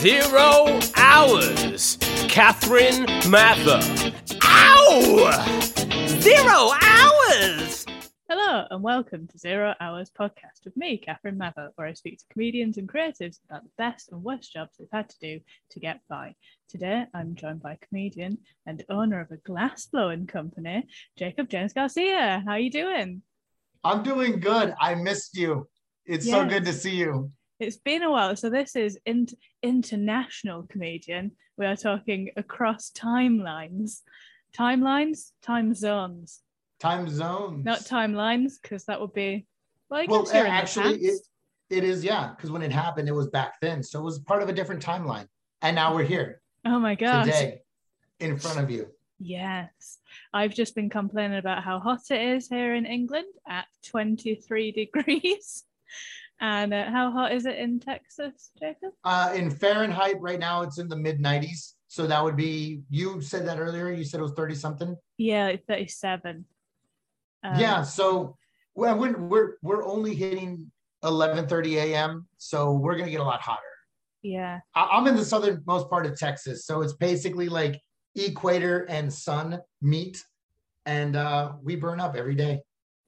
Zero hours. Catherine Mather. Ow! Zero hours! Hello and welcome to Zero Hours Podcast with me, Catherine Mather, where I speak to comedians and creatives about the best and worst jobs they've had to do to get by. Today, I'm joined by comedian and owner of a glass blowing company, Jacob James Garcia. How are you doing? I'm doing good. I missed you. It's so Yes. good to see you. It's been a while. So this is in- international comedian. We are talking across timelines, timelines, time zones, Time zones. not timelines, because that would be well. I Well, guess you're in the eh, actually, it, it is, yeah, because when it happened, it was back then. So it was part of a different timeline. And now we're here oh my god! today in front of you. Yes, I've just been complaining about how hot it is here in England at 23 degrees. And uh, how hot is it in Texas, Jacob? Uh, in Fahrenheit, right now, it's in the mid 90s. So that would be, you said that earlier. You said it was 30 something. Yeah, like 37. Um, yeah. So we're, we're, we're only hitting 11:30 a.m. So we're going to get a lot hotter. Yeah. I- I'm in the southernmost part of Texas, so it's basically like equator and sun meet, and uh, we burn up every day.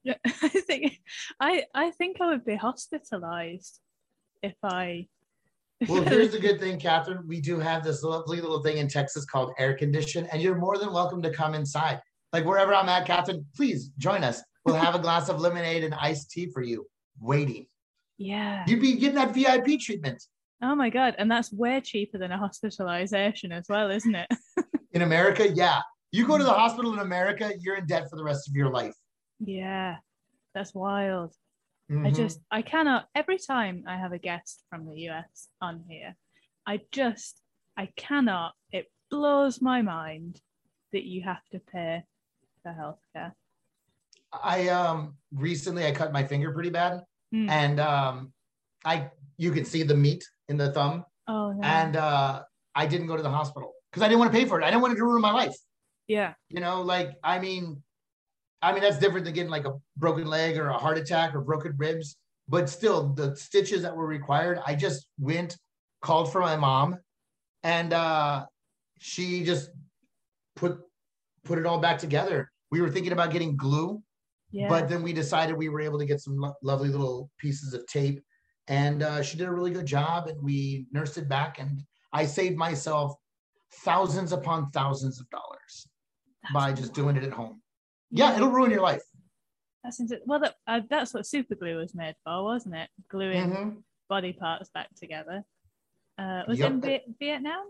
Yeah, I think I I think I would be hospitalized if I. Well, here's the good thing, Catherine. We do have this lovely little thing in Texas called air condition, and you're more than welcome to come inside. Like wherever I'm at, Catherine, please join us. We'll have a glass of lemonade and iced tea for you, waiting. yeah. You'd be getting that VIP treatment Oh my god, and that's way cheaper than a hospitalization as well, isn't it? in America. Yeah, you go to the hospital in America, you're in debt for the rest of your life. Yeah. That's wild. I Mhm. just I cannot every time I have a guest from the US on here, I just I cannot. It blows my mind that you have to pay for healthcare. I um recently I cut my finger pretty bad, Hmm. and um I you could see the meat in the thumb, Oh no. and uh I didn't go to the hospital because I didn't want to pay for it. I didn't want it to ruin my life. yeah. You know, like I mean, I mean that's different than getting like a broken leg or a heart attack or broken ribs. But still, the stitches that were required, I just went, called for my mom, and uh she just put put it all back together. We were thinking about getting glue, Yeah. but then we decided we were able to get some lo- lovely little pieces of tape and uh, she did a really good job and we nursed it back and i saved myself thousands upon thousands of dollars That's by just doing it at home yeah it'll ruin your life That's well. That, uh, that's what super glue was made for, wasn't it? Gluing Mhm. body parts back together. Uh, was it Yep. in Viet- Vietnam?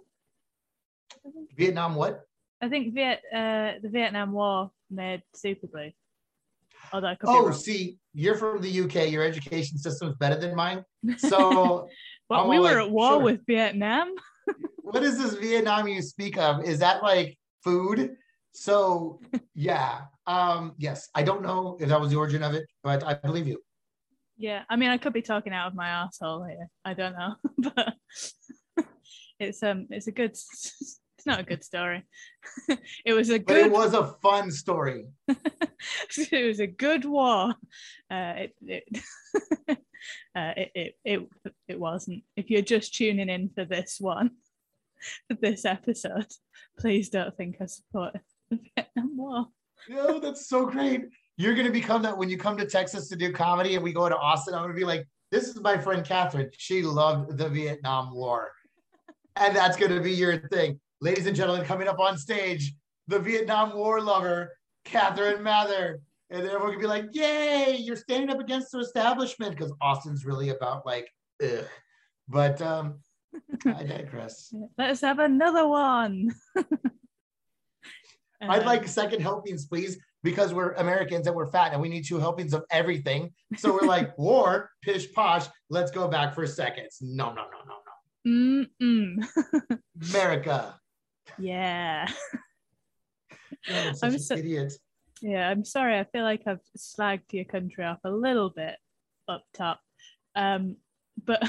Vietnam what I think Viet, uh, the Vietnam War made super glue. Although oh see you're from the uk your education system is better than mine so But I'm we were like, at war sure. with Vietnam. what is this vietnam you speak of is that like food so yeah um yes i don't know if that was the origin of it but i believe you Yeah, I mean, I could be talking out of my asshole here. I don't know, but it's um, it's a good. It's not a good story. it was a but good. it was a fun story it was a good war. Uh, it it, uh, it it it it wasn't. If you're just tuning in for this one, for this episode, please don't think I support the Vietnam War. That's so great. You're gonna become that when you come to Texas to do comedy and we go to Austin. I'm gonna be like, this is my friend Catherine. She loved the Vietnam War. And that's gonna be your thing. Ladies and gentlemen, coming up on stage, the Vietnam War lover, Catherine Mather. And then everyone can be like, yay, you're standing up against the establishment because Austin's really about like, ugh. But um, I digress. Let's have another one. I'd Uh, like second helpings, please, because we're Americans and we're fat and we need two helpings of everything. So we're like, war, pish posh, let's go back for seconds. No, no, no, no, no. Mm-mm. America. Yeah. God, I'm such I'm an so- idiot. Yeah, I'm sorry. I feel like I've slagged your country off a little bit up top. Um, but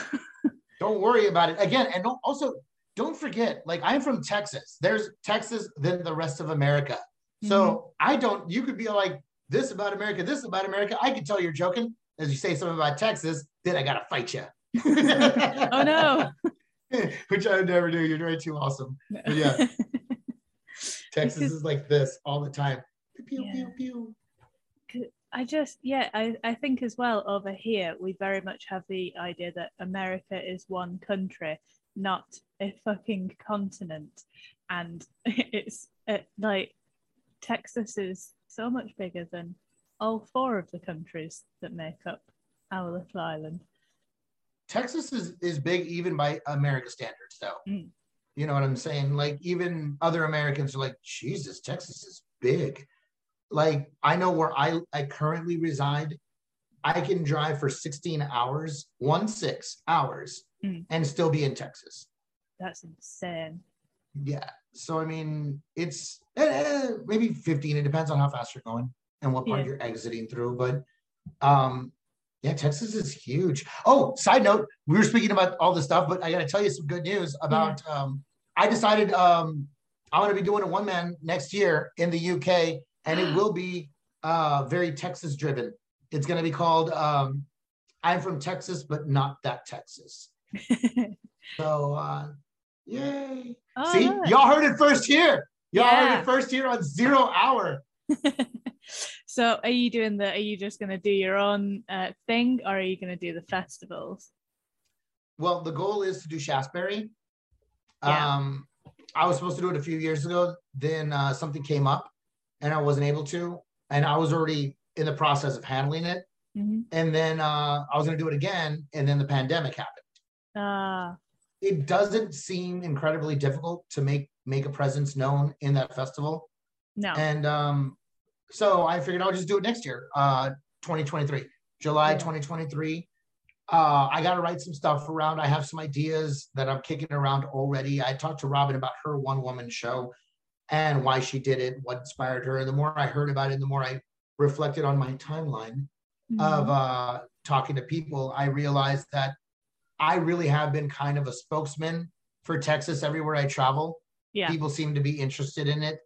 Don't worry about it. Again, and also don't forget, like I'm from Texas. There's Texas, then the rest of America. So mm-hmm. I don't, you could be like this about America, this about America. I could tell you're joking as you say something about Texas, then I gotta fight you. oh no. which I would never do. You're way too awesome. But yeah. Texas is like this all the time. Pew, Yeah. pew, pew. I just, yeah, I, I think as well over here, we very much have the idea that America is one country, not a fucking continent. And it's uh, like Texas is so much bigger than all four of the countries that make up our little island. Texas is, is big even by America standards, though. Mm. You know what I'm saying? Like even other Americans are like, Jesus, Texas is big. Like I know where I, I currently reside, I can drive for 16 hours, one six hours, Mm. and still be in Texas. That's insane. Yeah. So I mean, it's eh, eh, maybe 15. It depends on how fast you're going and what part Yeah. you're exiting through. But um, yeah, Texas is huge. Oh, side note, we were speaking about all this stuff, but I got to tell you some good news about. Um, I decided um, I'm going to be doing a one man next year in the UK, and it will be uh, very Texas driven. It's going to be called um, "I'm from Texas, but not that Texas." So, uh, yay! Oh, See, nice. y'all heard it first here. Y'all heard it first here on Zero Hour. so are you doing the are you just going to do your own uh, thing or are you going to do the festivals Well, the goal is to do Shaftesbury. Yeah. Um, I was supposed to do it a few years ago. Then uh, something came up, and I wasn't able to. And I was already in the process of handling it. Mhm. And then uh, I was going to do it again, and then the pandemic happened. Ah It doesn't seem incredibly difficult to make make a presence known in that festival. no And um, so I figured I'll just do it next year, uh, 2023, July Yeah. 2023. Uh, I got to write some stuff around. I have some ideas that I'm kicking around already. I talked to Robin about her one woman show and why she did it, what inspired her. And the more I heard about it, the more I reflected on my timeline of Mhm. uh, talking to people, I realized that I really have been kind of a spokesman for Texas everywhere I travel yeah people seem to be interested in it.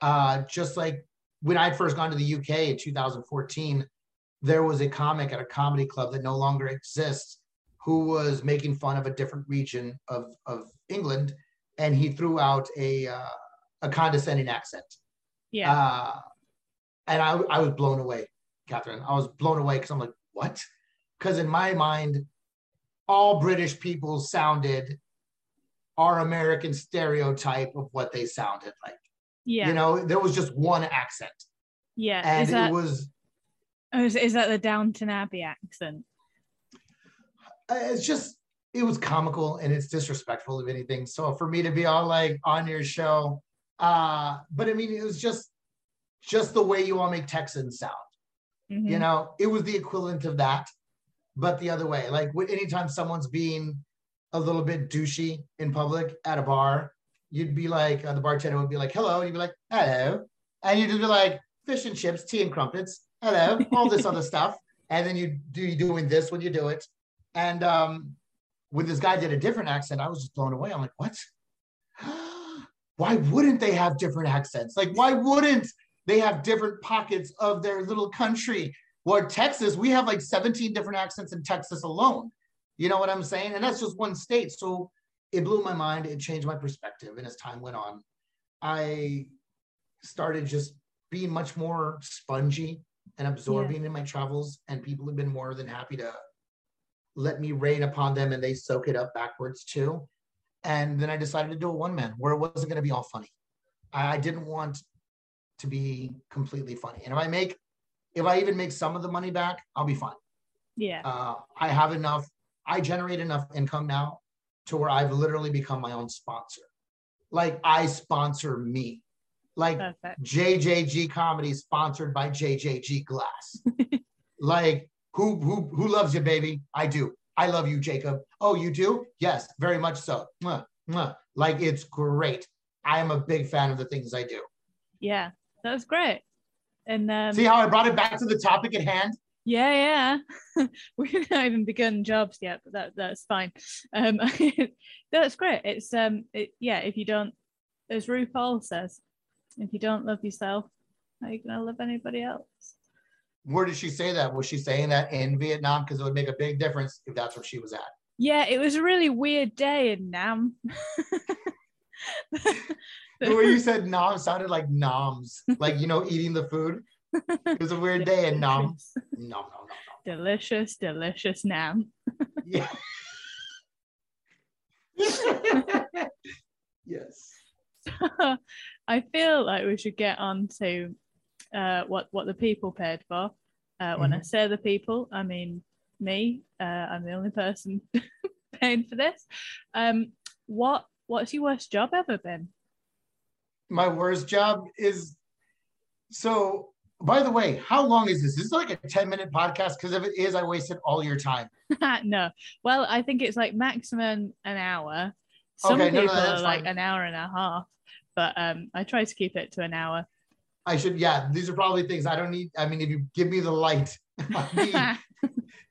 Uh, just like when I'd first gone to the UK in 2014, there was a comic at a comedy club that no longer exists who was making fun of a different region of, of England, and he threw out a uh, a condescending accent. yeah Uh, and I, I was blown away, Catherine. I was blown away because I'm like, what? Because in my mind, all British people sounded our American stereotype of what they sounded like. yeah You know, there was just one accent, yeah and that it was oh, is, is that the downton abbey accent uh, it's just it was comical and it's disrespectful of anything. So for me to be all like on your show, uh, but I mean, it was just just the way you all make Texans sound. Mhm. you know it was the equivalent of that but the other way. Like anytime someone's being a little bit douchey in public at a bar you'd be like uh, the bartender would be like hello and you'd be like hello and you'd be like fish and chips tea and crumpets hello all this other stuff and then you do you doing this when you do it. And um when this guy did a different accent i was just blown away. I'm like what? Why wouldn't they have different accents? Like why wouldn't they have different pockets of their little country. Where Texas, we have like 17 different accents in Texas alone. You know what I'm saying? And that's just one state. So it blew my mind. It changed my perspective. And as time went on, I started just being much more spongy and absorbing in my travels. And people have been more than happy to let me rain upon them and they soak it up backwards too. And then I decided to do a one man where it wasn't going to be all funny. I I didn't want to be completely funny. And if I make, if I even make some of the money back, I'll be fine. yeah Uh, I have enough, I generate enough income now to where I've literally become my own sponsor. Like I sponsor me. Like perfect JJG comedy sponsored by JJG Glass. like who who who loves you, baby? I do. I love you, Jacob. Oh, you do? Yes, very much so. Mwah, mwah. Like it's great. I am a big fan of the things I do. yeah that was great and um See how I brought it back to the topic at hand? Yeah, yeah. We've not even begun jobs yet, but that that's fine. Um, that's great. It's um, it, yeah. If you don't, as RuPaul says, if you don't love yourself, how are you gonna love anybody else? Where did she say that? Was she saying that in Vietnam? Because it would make a big difference if that's where she was at. Yeah, it was a really weird day in Nam. The way you said nom sounded like noms, like you know, eating the food. It was a weird day in nom. No, no, no, delicious, delicious Nam. Yeah. yes. I feel like we should get on to uh, what what the people paid for. Uh, when I say the people, I mean me. Uh, I'm the only person paying for this. Um, what what's your worst job ever been? My worst job is so. By the way, how long is this? This is like a 10 minute podcast because if it is, I wasted all your time. no, well, I think it's like maximum an hour. Some Okay, no, no, people that's are like fine. an hour and a half, but um, I try to keep it to an hour. I should, yeah, these are probably things I don't need. I mean, if you give me the light, I need-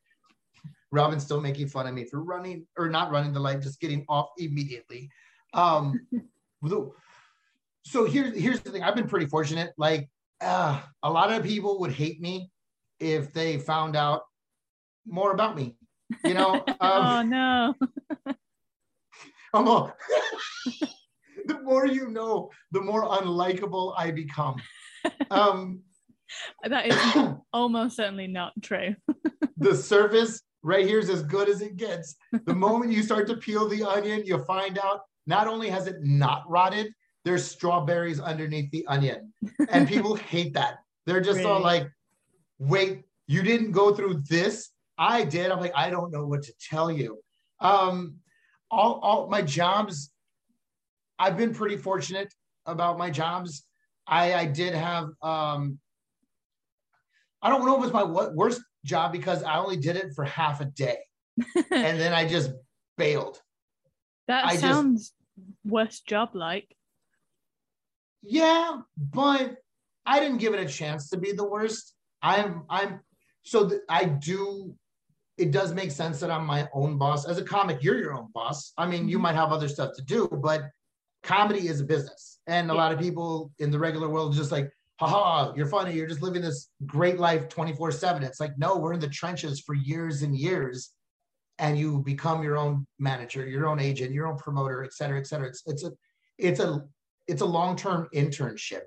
Robin's still making fun of me for running or not running the light, just getting off immediately. Um, so here's here's the thing. I've been pretty fortunate. Like uh, a lot of people would hate me if they found out more about me. You know, um, oh no. I'm all, the more you know, the more unlikable I become. Um, That is almost certainly not true. the surface right here is as good as it gets. The moment you start to peel the onion, you find out not only has it not rotted, there's strawberries underneath the onion. And people hate that. They're just all like, wait, you didn't go through this? I did. I'm like, I don't know what to tell you. Um, all, all my jobs, I've been pretty fortunate about my jobs. I, I did have um, I don't know if it's my wo- worst job because I only did it for half a day and then I just bailed. That I just- sounds worst job like. Yeah, but I didn't give it a chance to be the worst. I'm I'm so th- I do it does make sense that I'm my own boss. As a comic, you're your own boss. I mean, you Mhm. might have other stuff to do, but comedy is a business. And a Yeah. lot of people in the regular world just like, haha, you're funny, you're just living this great life 24-7. It's like, no, we're in the trenches for years and years. And you become your own manager, your own agent, your own promoter, et cetera, et cetera. It's it's a it's a it's a long-term internship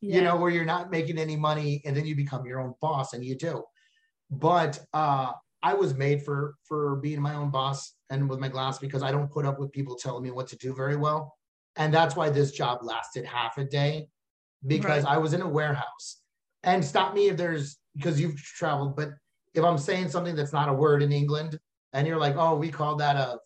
you know where you're not making any money and then you become your own boss and you do but uh i was made for for being my own boss and with my glass because i don't put up with people telling me what to do very well and that's why this job lasted half a day because i was in a warehouse and stop me if there's because you've traveled but if i'm saying something that's not a word in england and you're like oh we call that a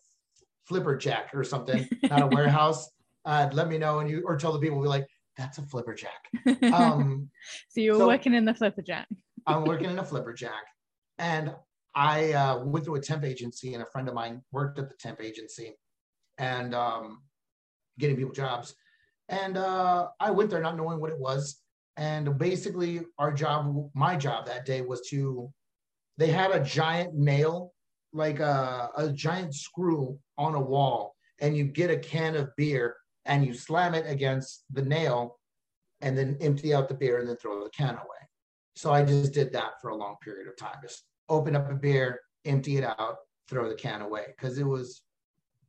flipper jack or something not a warehouse uh, let me know and you or tell the people be like that's a flipper jack um, so you were so- working in the flipper jack. I'm working in a flipper jack, and I uh, went through a temp agency, and a friend of mine worked at the temp agency, and um, getting people jobs. And uh, I went there not knowing what it was, and basically our job, my job that day was to. They had a giant nail, like a, a giant screw on a wall, and you get a can of beer and you slam it against the nail, and then empty out the beer and then throw the can away. So I just did that for a long period of time. Just open up a beer, empty it out, throw the can away because it was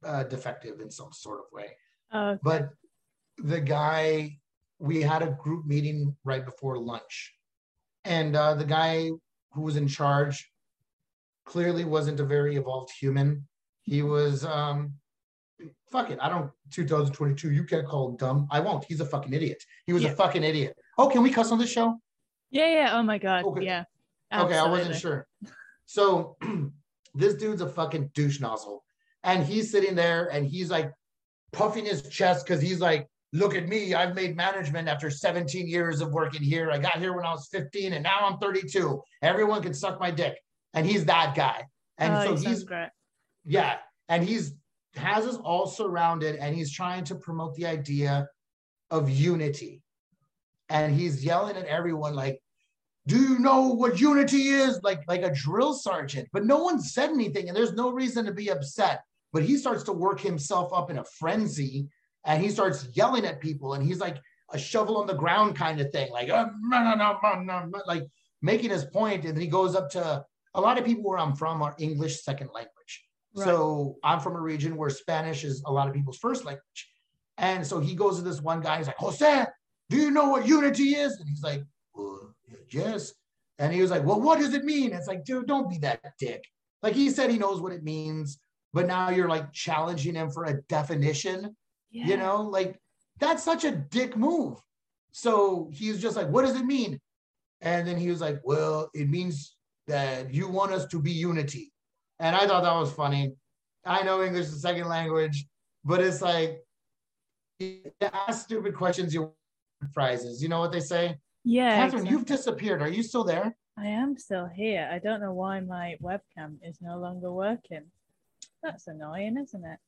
uh, defective in some sort of way. Oh, But the guy, we had a group meeting right before lunch, and uh, the guy who was in charge clearly wasn't a very evolved human. He was, um, fuck it, I don't. 2022, you can't call him dumb. I won't. He's a fucking idiot. He was Yeah. a fucking idiot. Oh, can we cuss on this show? yeah, yeah. Oh my god. Okay. Yeah. Okay, I wasn't sure. So this dude's a fucking douche nozzle. And he's sitting there and he's like puffing his chest because he's like, look at me. I've made management after 17 years of working here. I got here when I was 15 and now I'm 32. Everyone can suck my dick. And he's that guy. And oh, so he he's great. yeah, and he's has us all surrounded, and he's trying to promote the idea of unity. And he's yelling at everyone like, "Do you know what unity is?" Like like a drill sergeant. But no one said anything, and there's no reason to be upset. But he starts to work himself up in a frenzy, and he starts yelling at people, and he's like a shovel on the ground kind of thing, like "Uh, no, no, no, no, no," like making his point, and then he goes up to a lot of people where I'm from are English second language. So I'm from a region where Spanish is a lot of people's first language. And so he goes to this one guy, he's like, Jose, do you know what unity is? And he's like, well, yes. And he was like, well, what does it mean? It's like, dude, don't be that dick. Like he said he knows what it means, but now you're like challenging him for a definition, Yeah. you know, like that's such a dick move. So he's just like, what does it mean? And then he was like, well, it means that you want us to be unity. And I thought that was funny. I know English is a second language, but it's like, ask stupid questions, you prizes. You know what they say? Yeah. Catherine, exactly. you've disappeared. Are you still there? I am still here. I don't know why my webcam is no longer working. That's annoying, isn't it?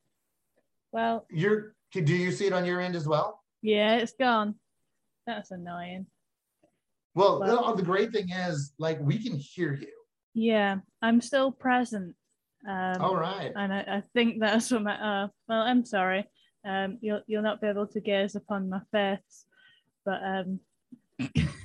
Well, You're. Do you see it on your end as well? yeah, it's gone. That's annoying. Well, Well- the- the great thing is, like, we can hear you. Yeah, I'm still present. Um, All right. and I, I think that's what my uh well I'm sorry um you'll you'll not be able to gaze upon my face but um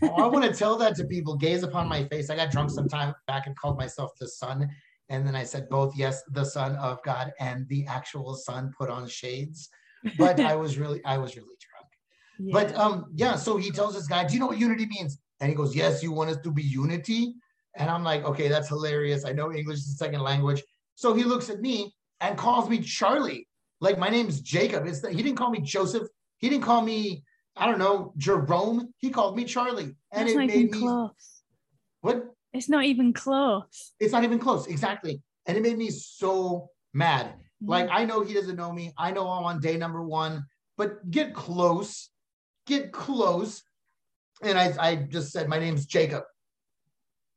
Oh, I want to tell that to people. Gaze upon my face. I got drunk some time back and called myself the sun, and then I said both. Yes, the Son of God and the actual sun put on shades. But I was really, I was really drunk. But yeah. um, yeah. So he tells this guy, "Do you know what unity means?" And he goes, "Yes, you want us to be unity." And I'm like, "Okay, that's hilarious. I know English is a second language." So he looks at me and calls me Charlie. Like my name's Jacob. It's he didn't call me Joseph. He didn't call me I don't know Jerome. He called me Charlie, and That's it not made even me close what? it's not even close It's not even close. Exactly, and it made me so mad. Like I know he doesn't know me. I know I'm on day number one, but get close, get close. And I, I just said, my name's Jacob.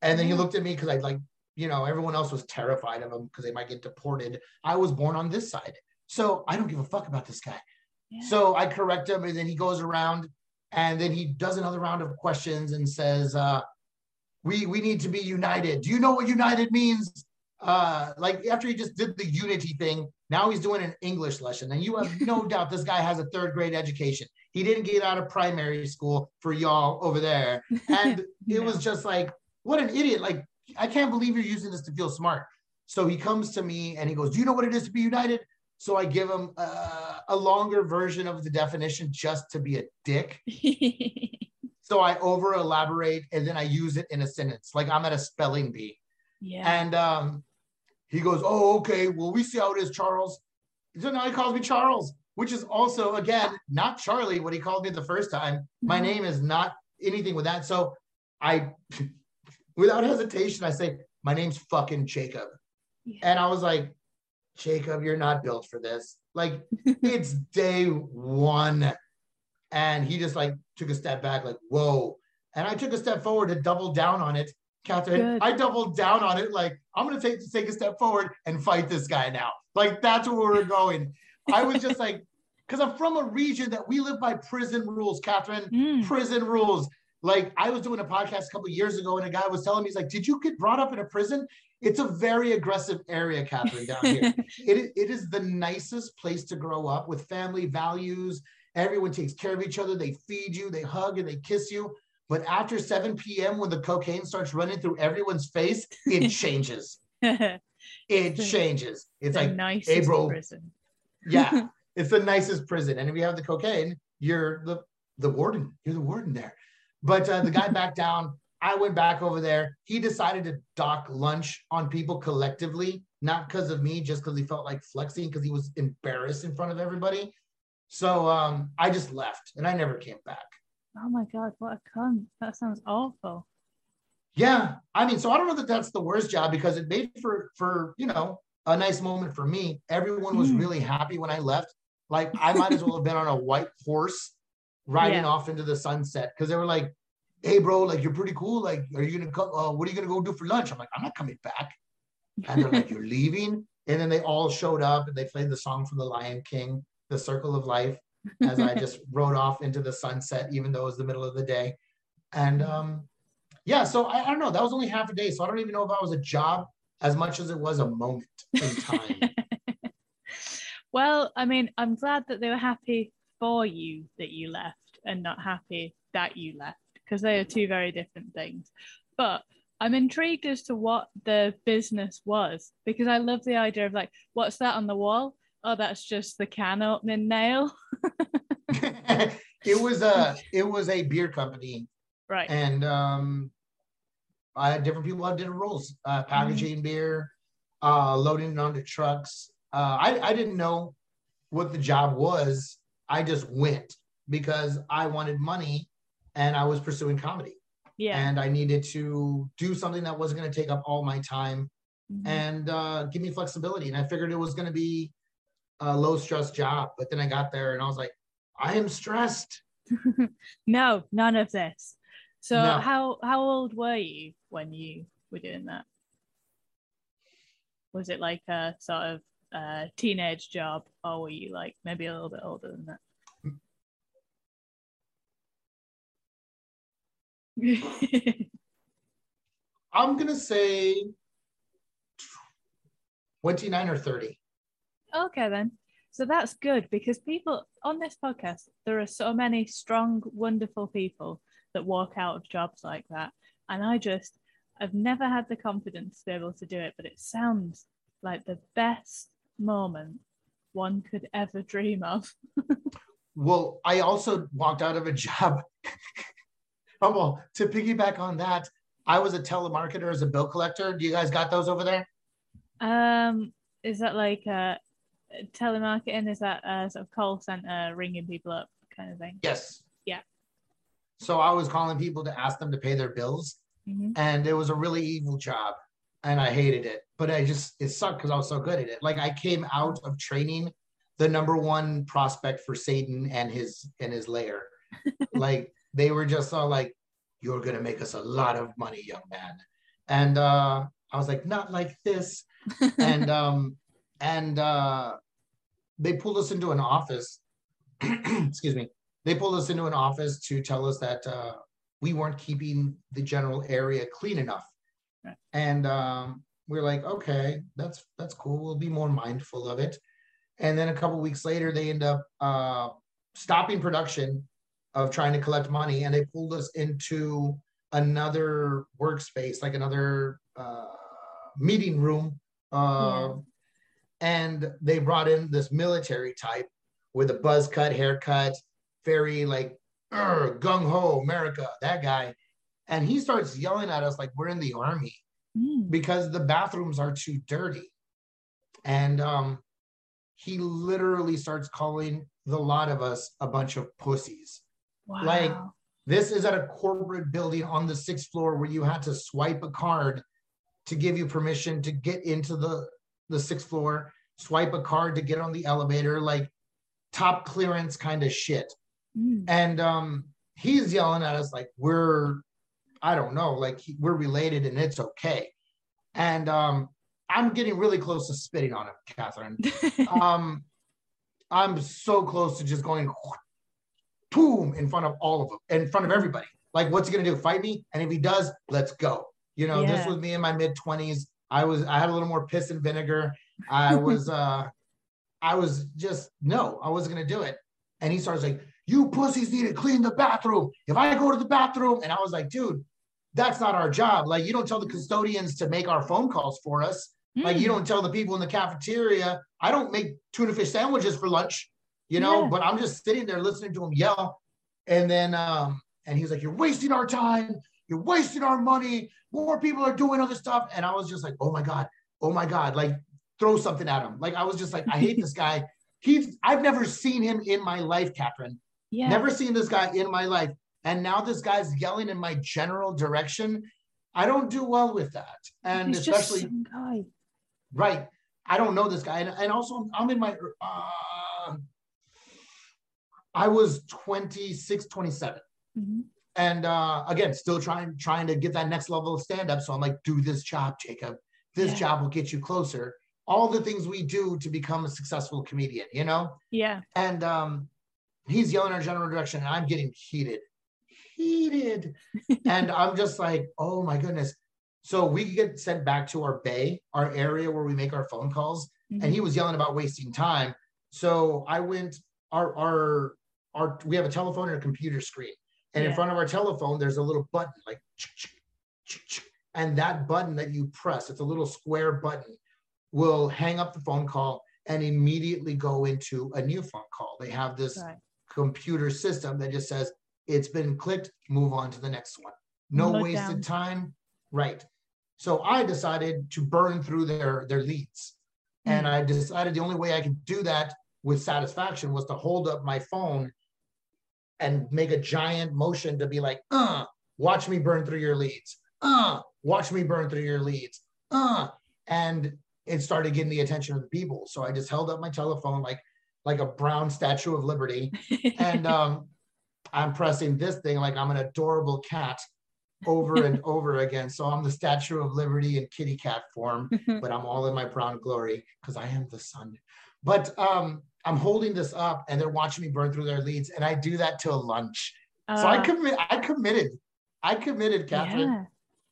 And then he looked at me because I like, you know, everyone else was terrified of him because they might get deported. I was born on this side. So I don't give a fuck about this guy. Yeah. So I correct him and then he goes around and then he does another round of questions and says, uh, we we need to be united. Do you know what united means? Uh, like after he just did the unity thing, now he's doing an English lesson. And you have no doubt this guy has a third grade education. He didn't get out of primary school for y'all over there. And it was just like, what an idiot. Like, I can't believe you're using this to feel smart. So he comes to me and he goes, Do you know what it is to be united? So I give him uh, a longer version of the definition just to be a dick. So I over elaborate and then I use it in a sentence, like I'm at a spelling bee. Yeah And um, he goes, Oh, okay. Well, we see how it is, Charles. So now he calls me Charles, which is also, again, not Charlie, what he called me the first time. My name is not anything with that. So I, without hesitation, I say, My name's fucking Jacob. Yeah. And I was like, Jacob, you're not built for this. Like, it's day one. And he just like took a step back, like, whoa. And I took a step forward to double down on it. Catherine, Good. I doubled down on it, like, I'm gonna take take a step forward and fight this guy now. Like, that's where we're going. I was just like, because I'm from a region that we live by prison rules, Catherine Mm. prison rules. Like I was doing a podcast a couple years ago, and a guy was telling me, he's like, "Did you get brought up in a prison? It's a very aggressive area, Catherine, down here. it, it is the nicest place to grow up with family values. Everyone takes care of each other. They feed you, they hug, and they kiss you. But after 7 p.m., when the cocaine starts running through everyone's face, it changes. It changes. It's the like, nicest hey, bro, prison. yeah, it's the nicest prison. And if you have the cocaine, you're the the warden. You're the warden there. But uh, the guy backed down. I went back over there. He decided to dock lunch on people collectively, not because of me, just because he felt like flexing because he was embarrassed in front of everybody. So um, I just left and I never came back. Oh my god, what a cunt. That sounds awful. Yeah, I mean, so I don't know that that's the worst job because it made for for you know a nice moment for me. Everyone was Mm. really happy when I left. Like I might as well have been on a white horse riding Yeah. off into the sunset because they were like, "Hey, bro, like you're pretty cool. Like, are you gonna come? Uh, what are you gonna go do for lunch?" I'm like, "I'm not coming back." And they're like, "You're leaving?" And then they all showed up and they played the song from The Lion King, "The Circle of Life," as I just rode off into the sunset, even though it was the middle of the day. And um, yeah, so I, I don't know. That was only half a day, so I don't even know if I was a job as much as it was a moment in time. well, I mean, I'm glad that they were happy for you that you left and not happy that you left because they are two very different things. But I'm intrigued as to what the business was because I love the idea of like, what's that on the wall? Oh, that's just the can opening nail. it was a it was a beer company, right. and um, I had different people had different roles: uh, packaging beer, uh, loading it onto trucks. Uh, I I didn't know what the job was. I just went because I wanted money, and I was pursuing comedy yeah. and I needed to do something that wasn't going to take up all my time Mhm. and uh, give me flexibility. And I figured it was going to be a low stress job. But then I got there and I was like, I am stressed. no, none of this. So No. how how old were you when you were doing that? Was it like a sort of uh, teenage job, or were you like maybe a little bit older than that? I'm going to say 29 or 30. Okay then. So that's good because people on this podcast, there are so many strong, wonderful people that walk out of jobs like that. And I just, I've never had the confidence to be able to do it, but it sounds like the best moment one could ever dream of. Well, I also walked out of a job. oh, well, to piggyback on that, I was a telemarketer as a bill collector. Do you guys got those over there? Um, is that like uh, telemarketing? Is that a sort of call center ringing people up kind of thing? Yes. Yeah. So I was calling people to ask them to pay their bills. hmm and it was a really evil job and i hated it but i just it sucked because i was so good at it like i came out of training the number one prospect for satan and his and his lair like they were just all like you're gonna make us a lot of money young man and uh i was like not like this and um and uh they pulled us into an office excuse me they pulled us into an office to tell us that uh we weren't keeping the general area clean enough. Right. and um we're like okay that's that's cool. We'll be more mindful of it. And then a couple weeks later they end up uh stopping production of trying to collect money and they pulled us into another workspace like another uh meeting room uh, and they brought in this military type with a buzz cut haircut very like gung ho america that guy and he starts yelling at us like we're in the army Mm. because the bathrooms are too dirty and um he literally starts calling the lot of us a bunch of pussies Wow. Like, this is at a corporate building on the sixth floor where you had to swipe a card to give you permission to get into the the sixth floor swipe a card to get on the elevator like top clearance kind of shit. Mm. and um he's yelling at us like we're i don't know like he, we're related and it's okay. And um i'm getting really close to spitting on him catherine. Um i'm so close to just going boom in front of all of them in front of everybody. Like what's he gonna do fight me? And if he does let's go. You know this was me in my mid-20s i was i had a little more piss and vinegar i was uh i was just no i wasn't gonna do it and he starts like you pussies need to clean the bathroom if i go to the bathroom and i was like dude that's not our job like you don't tell the custodians to make our phone calls for us like you Mm. don't tell the people in the cafeteria, I don't make tuna fish sandwiches for lunch, you know, Yeah. but I'm just sitting there listening to him yell. And then um, and he's like, You're wasting our time, you're wasting our money, more people are doing other stuff. And I was just like, Oh my God, oh my God, like throw something at him. Like I was just like, I hate this guy. He's I've never seen him in my life, Catherine. yeah. Never seen this guy in my life. And now this guy's yelling in my general direction. I don't do well with that. And He's especially just some guy. right i don't know this guy and, and also i'm in my uh, i was 26 27 Mhm. And uh again still trying trying to get that next level of stand up so i'm like do this job jacob. This Yeah. job will get you closer. All the things we do to become a successful comedian you know? Yeah. and um he's yelling our general direction and i'm getting heated. Heated. And i'm just like oh my goodness. So we get sent back to our bay our area where we make our phone calls Mhm. and he was yelling about wasting time. So i went our our our we have a telephone and a computer screen and in front of our telephone there's a little button like and that button that you press, it's a little square button, will hang up the phone call and immediately go into a new phone call. They have this Right. computer system that just says it's been clicked, move on to the next one. No No wasted downtime. time. Right. So I decided to burn through their their leads. And Mm. I decided the only way I could do that with satisfaction was to hold up my phone and make a giant motion to be like, uh, watch me burn through your leads. Uh, watch me burn through your leads. Uh, and it started getting the attention of the people. So I just held up my telephone like like a brown statue of liberty and um, I'm pressing this thing like I'm an adorable cat over and over again. So I'm the Statue of Liberty in kitty cat form, but I'm all in my brown glory because I am the sun. But um, I'm holding this up, and they're watching me burn through their leads, and I do that till lunch. So I Uh, commit. I committed. I committed, Catherine. yeah.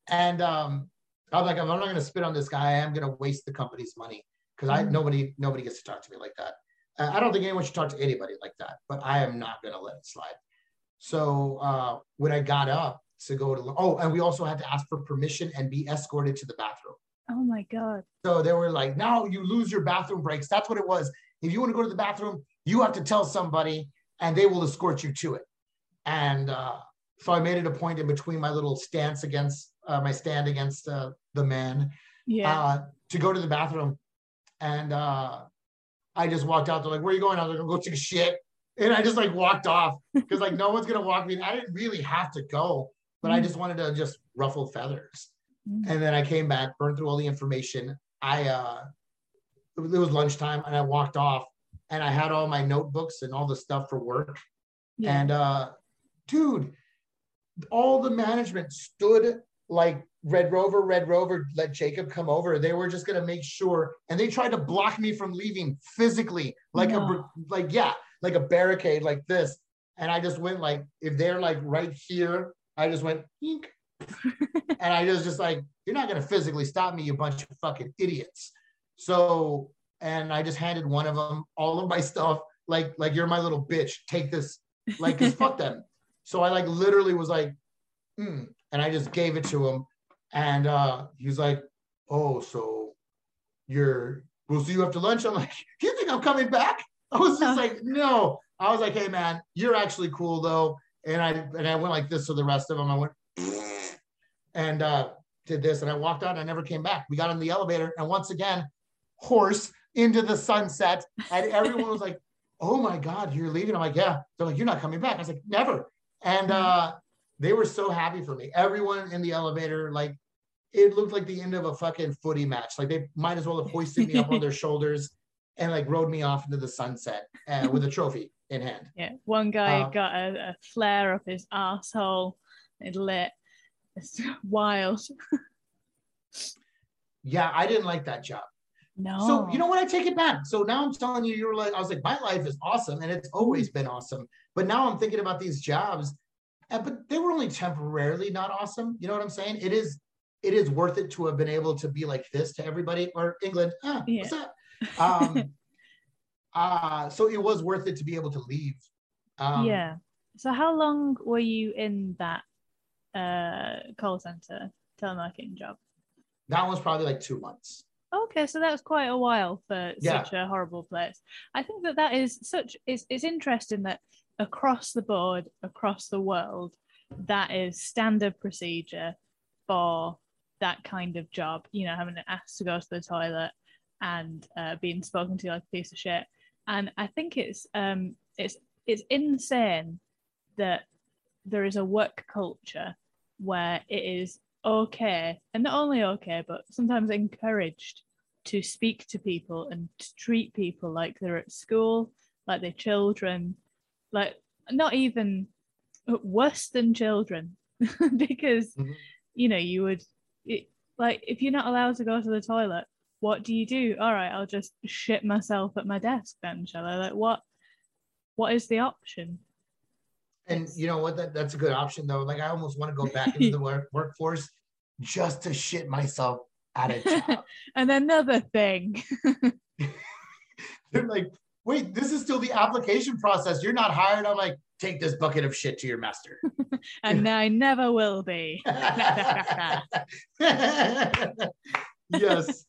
And um, I'm like, I'm not going to spit on this guy. I am going to waste the company's money because I Mm. nobody nobody gets to talk to me like that. Uh, I don't think anyone should talk to anybody like that. But I am not going to let it slide. So uh, when I got up to go to oh, and we also had to ask for permission and be escorted to the bathroom. Oh my god. So they were like, now you lose your bathroom breaks. That's what it was. If you want to go to the bathroom, you have to tell somebody and they will escort you to it. And uh, so I made it a point in between my little stance against uh, my stand against uh, the man Yeah. uh, to go to the bathroom. And uh, I just walked out. They're like, where are you going? I was like, I'm going to go take a shit. And I just like walked off because like no one's going to walk me. I didn't really have to go, but I Mm. just wanted to just ruffle feathers Mm. and then I came back, burned through all the information. I uh it was lunchtime and I walked off and I had all my notebooks and all the stuff for work. yeah. And uh dude, all the management stood like Red Rover, Red Rover, let Jacob come over. They were just gonna make sure, and they tried to block me from leaving physically, like a No. br- like yeah, like a barricade like this. And I just went like, if they're like right here, I just went and I was just like, you're not gonna physically stop me, you bunch of fucking idiots. So, and I just handed one of them all of my stuff, like, like you're my little bitch. Take this, like, cause fuck them. So I like literally was like, hmm, and I just gave it to him, and uh, he was like, oh, so you're we'll see you after lunch. I'm like, you think I'm coming back? I was just like, no. I was like, hey man, you're actually cool though. And I and I went like this to the rest of them. I went and uh, did this, and I walked out. and I never came back. We got in the elevator, and once again, horse into the sunset, and everyone was like, "Oh my god, you're leaving!" I'm like, "Yeah." They're like, "You're not coming back." I was like, "Never." And uh, they were so happy for me. Everyone in the elevator, like, it looked like the end of a fucking footy match. Like they might as well have hoisted me up on their shoulders and like rode me off into the sunset uh, with a trophy in hand. yeah. One guy uh, got a, a flare up his asshole. It lit. It's wild. Yeah, I didn't like that job. No. So you know what? I take it back. So now I'm telling you, you're like, I was like, my life is awesome, and it's always been awesome. But now I'm thinking about these jobs, and, but they were only temporarily not awesome. You know what I'm saying? It is, it is worth it to have been able to be like this to everybody. Or England, ah, what's up? Um, uh, so it was worth it to be able to leave. Um, yeah. So how long were you in that uh call center telemarketing job? that was probably like two months. Okay, so that was quite a while for Yeah. such a horrible place. I think that that is such it's it's interesting that across the board, across the world, that is standard procedure for that kind of job. You know, having asked to go to the toilet and uh, being spoken to like a piece of shit. And I think it's um it's it's insane that there is a work culture where it is okay. And not only okay but sometimes encouraged to speak to people and to treat people like they're at school like they're children like not even worse than children. Because Mhm. you know you would it, like if you're not allowed to go to the toilet what do you do? All right i'll just shit myself at my desk then shall i? Like what what is the option And you know what? That, that's a good option though. Like I almost want to go back into the work, workforce just to shit myself at a job. and another thing They're like, wait, this is still the application process. You're not hired. I'm like, take this bucket of shit to your master. and I never will be. yes.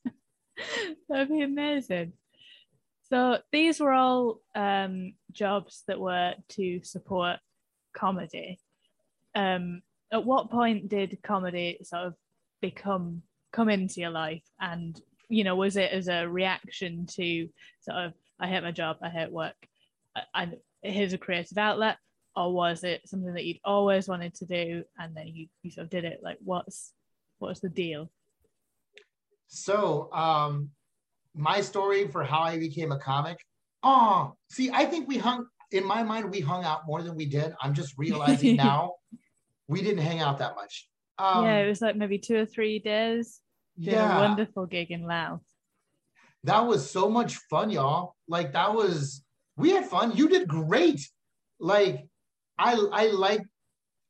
That'd be amazing. So these were all um, jobs that were to support comedy. Um, at what point did comedy sort of become come into your life? And you know, was it as a reaction to sort of I hate my job, I hate work, and here's a creative outlet, or was it something that you'd always wanted to do and then you, you sort of did it? Like, what's what's the deal? So, um, my story for how I became a comic. Oh, see, I think we hung in my mind. We hung out more than we did. I'm just realizing now we didn't hang out that much. Um, yeah, it was like maybe two or three days. Yeah, wonderful gig in Louth. That was so much fun, y'all. Like that was we had fun. You did great. Like I I like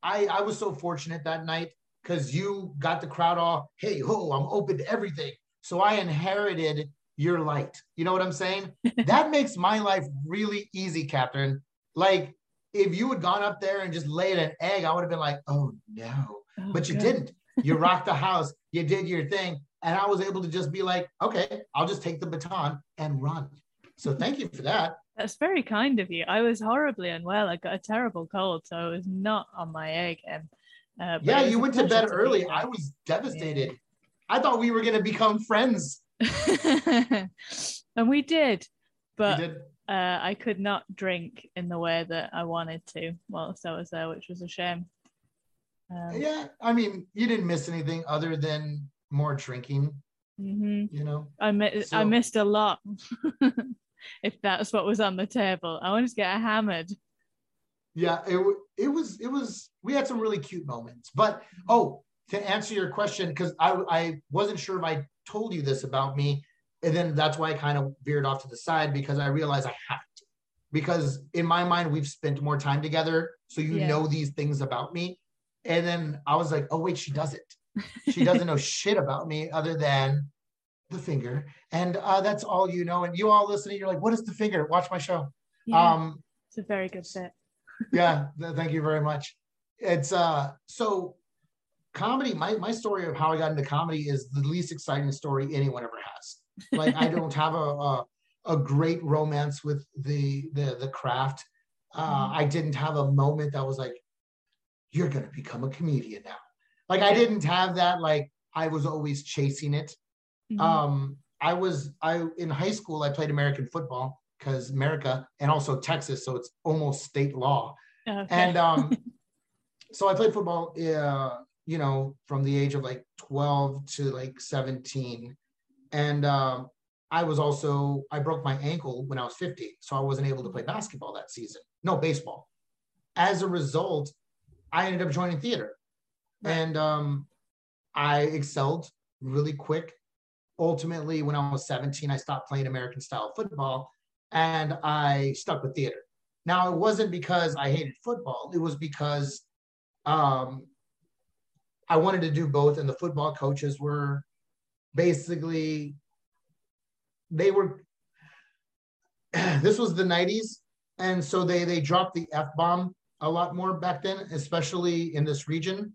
I I was so fortunate that night because you got the crowd all, hey ho, I'm open to everything. So I inherited your light. You know what I'm saying? that makes my life really easy, Catherine. Like if you had gone up there and just laid an egg, I would have been like, oh no. Oh, but you good. didn't. You rocked the house, you did your thing. And I was able to just be like, okay, I'll just take the baton and run. So thank you for that. That's very kind of you. I was horribly unwell. I got a terrible cold, so I was not on my A game. Uh, yeah, you went to bed to early. I was devastated. Yeah. I thought we were going to become friends. and we did, but did. Uh, I could not drink in the way that I wanted to whilst I was there, which was a shame. Um, yeah, I mean, you didn't miss anything other than more drinking. Mm-hmm. You know, I mi- so, I missed a lot. if that's what was on the table. I wanted to get hammered. Yeah, it, it was it was we had some really cute moments. But oh, to answer your question, because I I wasn't sure if I told you this about me, and then that's why I kind of veered off to the side because I realized I have to. Because in my mind, we've spent more time together, so you yeah. know these things about me. And then I was like, oh wait, she doesn't. She doesn't know shit about me other than the finger. And uh, that's all you know. And you all listening you're like what is the finger? Watch my show. Yeah, um it's a very good set yeah th- thank you very much. It's uh so comedy my my story of how i got into comedy is the least exciting story anyone ever has like i don't have a, a, a great romance with the the the craft uh, mm-hmm. i didn't have a moment that was like you're gonna become a comedian now like i didn't have that like i was always chasing it Mm-hmm. Um, I was I in high school I played American football because America and also Texas, so it's almost state law. Okay. And um, so I played football, uh, you know, from the age of like 12 to like 17. And um, I was also I broke my ankle when I was 50, so I wasn't able to play basketball that season. No baseball. As a result, I ended up joining theater, and um, I excelled really quick ultimately, when I was 17, I stopped playing American style football and I stuck with theater. Now, it wasn't because I hated football, it was because um, I wanted to do both. And the football coaches were basically, they were, this was the 90s. And so they, they dropped the F bomb a lot more back then, especially in this region.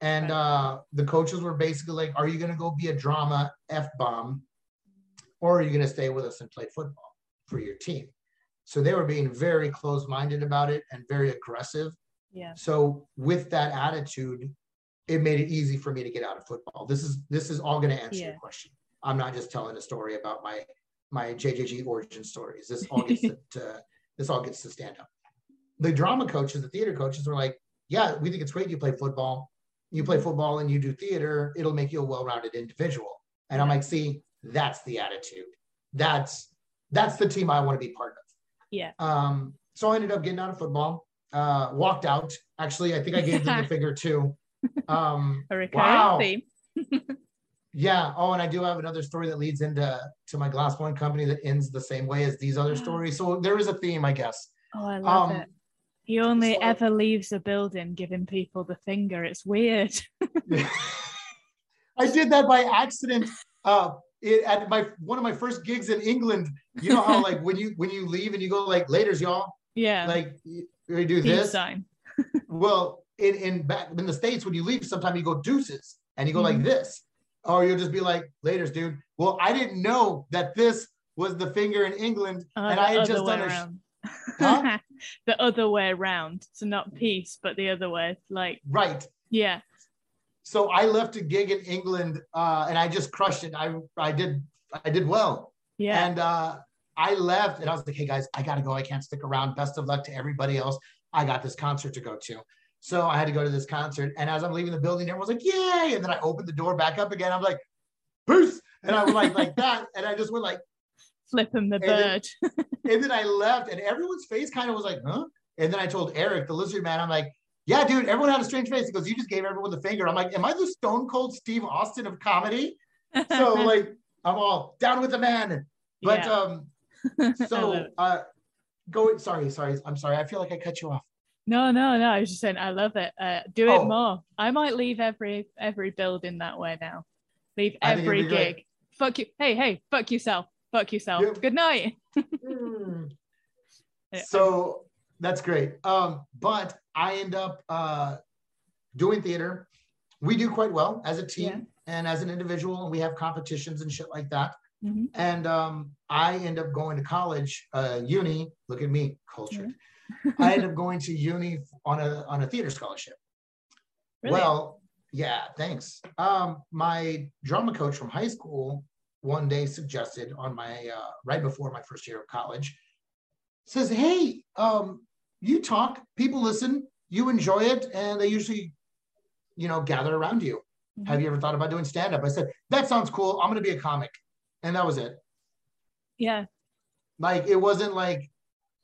And uh, the coaches were basically like, Are you going to go be a drama F bomb? Or are you going to stay with us and play football for your team? So they were being very close minded about it and very aggressive. Yeah. So with that attitude, it made it easy for me to get out of football. This is this is all going to answer yeah. your question. I'm not just telling a story about my my JJG origin stories. This all gets to, to, this all gets to stand up. The drama coaches, the theater coaches were like, "Yeah, we think it's great you play football you play football and you do theater, it'll make you a well-rounded individual. And I'm like, see, that's the attitude. That's that's the team I want to be part of. Yeah. Um, so I ended up getting out of football, uh, walked out. Actually, I think I gave them the figure too. Um, a recurring wow. theme. yeah. Oh, and I do have another story that leads into to my glass blowing company that ends the same way as these other stories. So there is a theme, I guess. Oh, I love um, it. He only so, ever leaves a building giving people the finger. It's weird. I did that by accident. Uh, it, at my one of my first gigs in England, you know how like when you when you leave and you go like later's y'all. Yeah. Like we do Peace this. sign. Well, in in back in the states, when you leave, sometimes you go deuces and you go like Mhm. this, or you'll just be like, "Later's, dude." Well, I didn't know that this was the finger in England, Oh, and I had just done a. sh-. Huh? the other way around. So not peace, but the other way. Like, Right. yeah. So I left a gig in England, uh, and I just crushed it. I I did I did well, Yeah. and uh, I left, and I was like, "Hey guys, I gotta go. I can't stick around. Best of luck to everybody else. I got this concert to go to." So I had to go to this concert, and as I'm leaving the building, everyone's like, "Yay!" And then I opened the door back up again. I'm like, "Peace!" And I was like like that, and I just went like, Flipping the And then- bird. and then I left, and everyone's face kind of was like, "Huh?" And then I told Eric, the lizard man, I'm like. Yeah, dude, everyone had a strange face. He goes, You just gave everyone the finger. I'm like, Am I the stone cold Steve Austin of comedy? so like I'm all down with the man. But Yeah. um so uh go sorry, sorry. I'm sorry. I feel like I cut you off. No, no, no. I was just saying, I love it. Uh, do Oh. it more. I might leave every every building that way now. Leave I think it'd every be great. gig. Fuck you. Hey, hey, fuck yourself. Fuck yourself. Yep. Good night. Mm. So that's great. Um, but I end up uh doing theater. We do quite well as a team Yeah. and as an individual, and we have competitions and shit like that. Mhm. And um, I end up going to college, uh, uni. Look at me, cultured. I ended up going to uni on a on a theater scholarship. Really? Well, yeah, thanks. Um, my drama coach from high school one day suggested on my uh, right before my first year of college says, "Hey, um, you talk, people listen, you enjoy it, and they usually, you know, gather around you. Mhm. Have you ever thought about doing stand up?" I said, "That sounds cool. I'm going to be a comic," and that was it. yeah. Like it wasn't like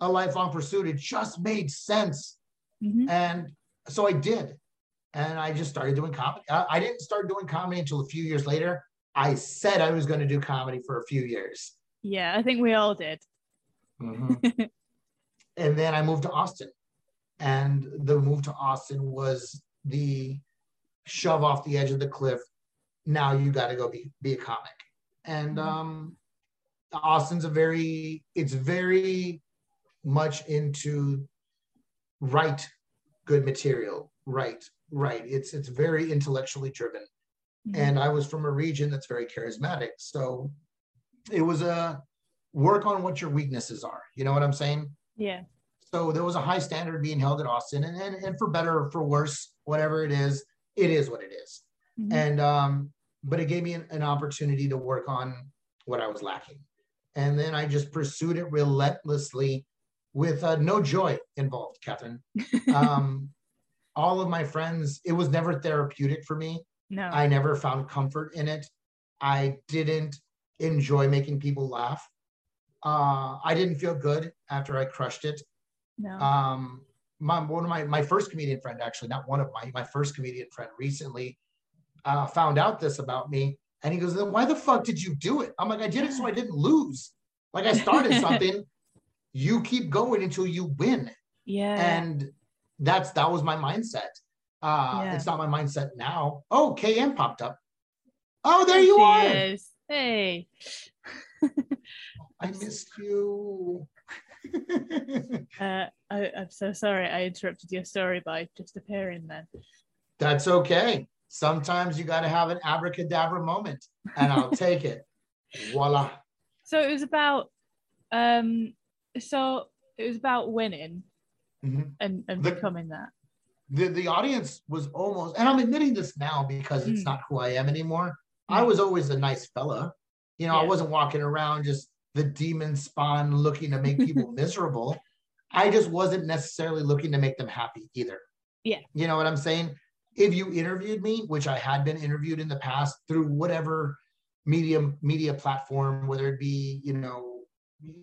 a lifelong pursuit. It just made sense. Mhm. And so I did. And I just started doing comedy. I, didn't start doing comedy until a few years later. I said I was going to do comedy for a few years. Yeah, I think we all did. Mhm. and then I moved to Austin. And the move to Austin was the shove off the edge of the cliff. Now you got to go be, be a comic. And Mhm. um, Austin's a very, it's very much into write good material, right, right. It's it's very intellectually driven. Mhm. And I was from a region that's very charismatic. So it was a work on what your weaknesses are. You know what I'm saying? yeah. So there was a high standard being held at Austin, and, and, and for better or for worse, whatever it is, it is what it is. Mhm. And um, but it gave me an, an opportunity to work on what I was lacking. And then I just pursued it relentlessly with uh, no joy involved, Catherine. Um, all of my friends, it was never therapeutic for me. no. I never found comfort in it. I didn't enjoy making people laugh. Uh, I didn't feel good after I crushed it. no. Um, my one of my my first comedian friend, actually, not one of my my first comedian friend, recently uh, found out this about me, and he goes, "Then why the fuck did you do it?" I'm like, "I did it so I didn't lose. Like I started something. You keep going until you win." yeah. and that's that was my mindset uh Yeah. it's not my mindset now oh km popped up oh there There you are is. Hey. i missed you Uh, I, I'm so sorry I interrupted your story by just appearing then. that's okay sometimes you got to have an abracadabra moment and i'll take it voila So it was about um so it was about winning Mhm. and, and The- becoming that. the the audience was almost and i'm admitting this now because it's Mm. not who i am anymore i Mm. was always a nice fella you know i wasn't walking around just the demon spawn looking to make people miserable i just wasn't necessarily looking to make them happy either Yeah. you know what i'm saying if you interviewed me which i had been interviewed in the past through whatever medium media platform whether it be you know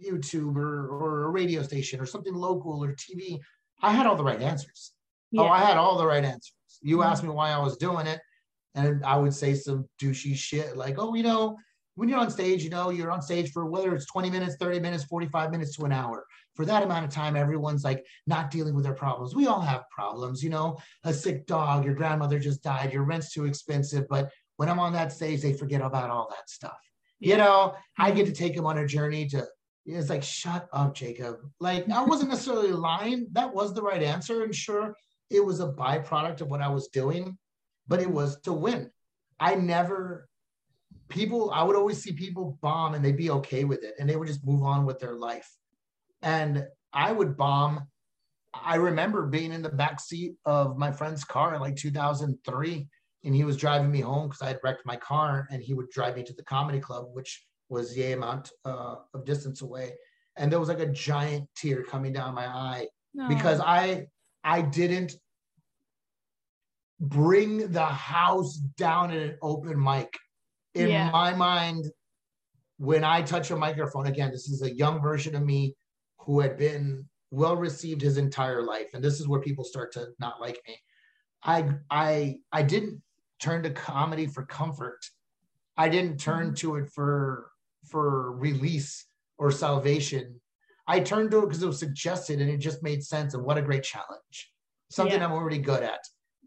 youtube or, or a radio station or something local or tv i had all the right answers Yeah. Oh, I had all the right answers. You Mhm. asked me why I was doing it, and I would say some douchey shit like, "Oh, you know, when you're on stage, you know, you're on stage for whether it's 20 minutes, 30 minutes, 45 minutes to an hour. For that amount of time, everyone's like not dealing with their problems. We all have problems, you know, a sick dog, your grandmother just died, your rent's too expensive. But when I'm on that stage, they forget about all that stuff. You know, I get to take them on a journey to It's like, shut up, Jacob. Like, I wasn't necessarily lying. That was the right answer. And sure, it was a byproduct of what I was doing, but it was to win. I never, people, I would always see people bomb and they'd be okay with it and they would just move on with their life. And I would bomb. I remember being in the back seat of my friend's car in like 2003 and he was driving me home because I had wrecked my car, and he would drive me to the comedy club, which was the amount uh, of distance away, and there was like a giant tear coming down my eye no. because I I didn't bring the house down in an open mic. In yeah. my mind, when I touch a microphone, again, this is a young version of me who had been well received his entire life, and this is where people start to not like me. I I I didn't turn to comedy for comfort. I didn't turn mm-hmm. to it for for release or salvation. I turned to it because it was suggested and it just made sense. And what a great challenge! Something yeah. I'm already good at.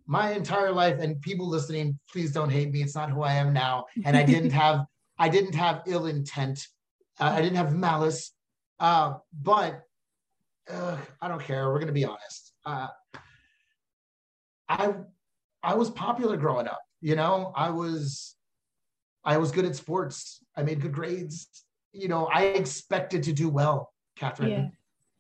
My entire life, and people listening, please don't hate me. It's not who I am now, and I didn't have I didn't have ill intent. Uh, I didn't have malice. Uh, but uh, I don't care. We're gonna be honest. Uh, I I was popular growing up. You know, I was I was good at sports. I made good grades. You know, I expected to do well, Catherine. Yeah.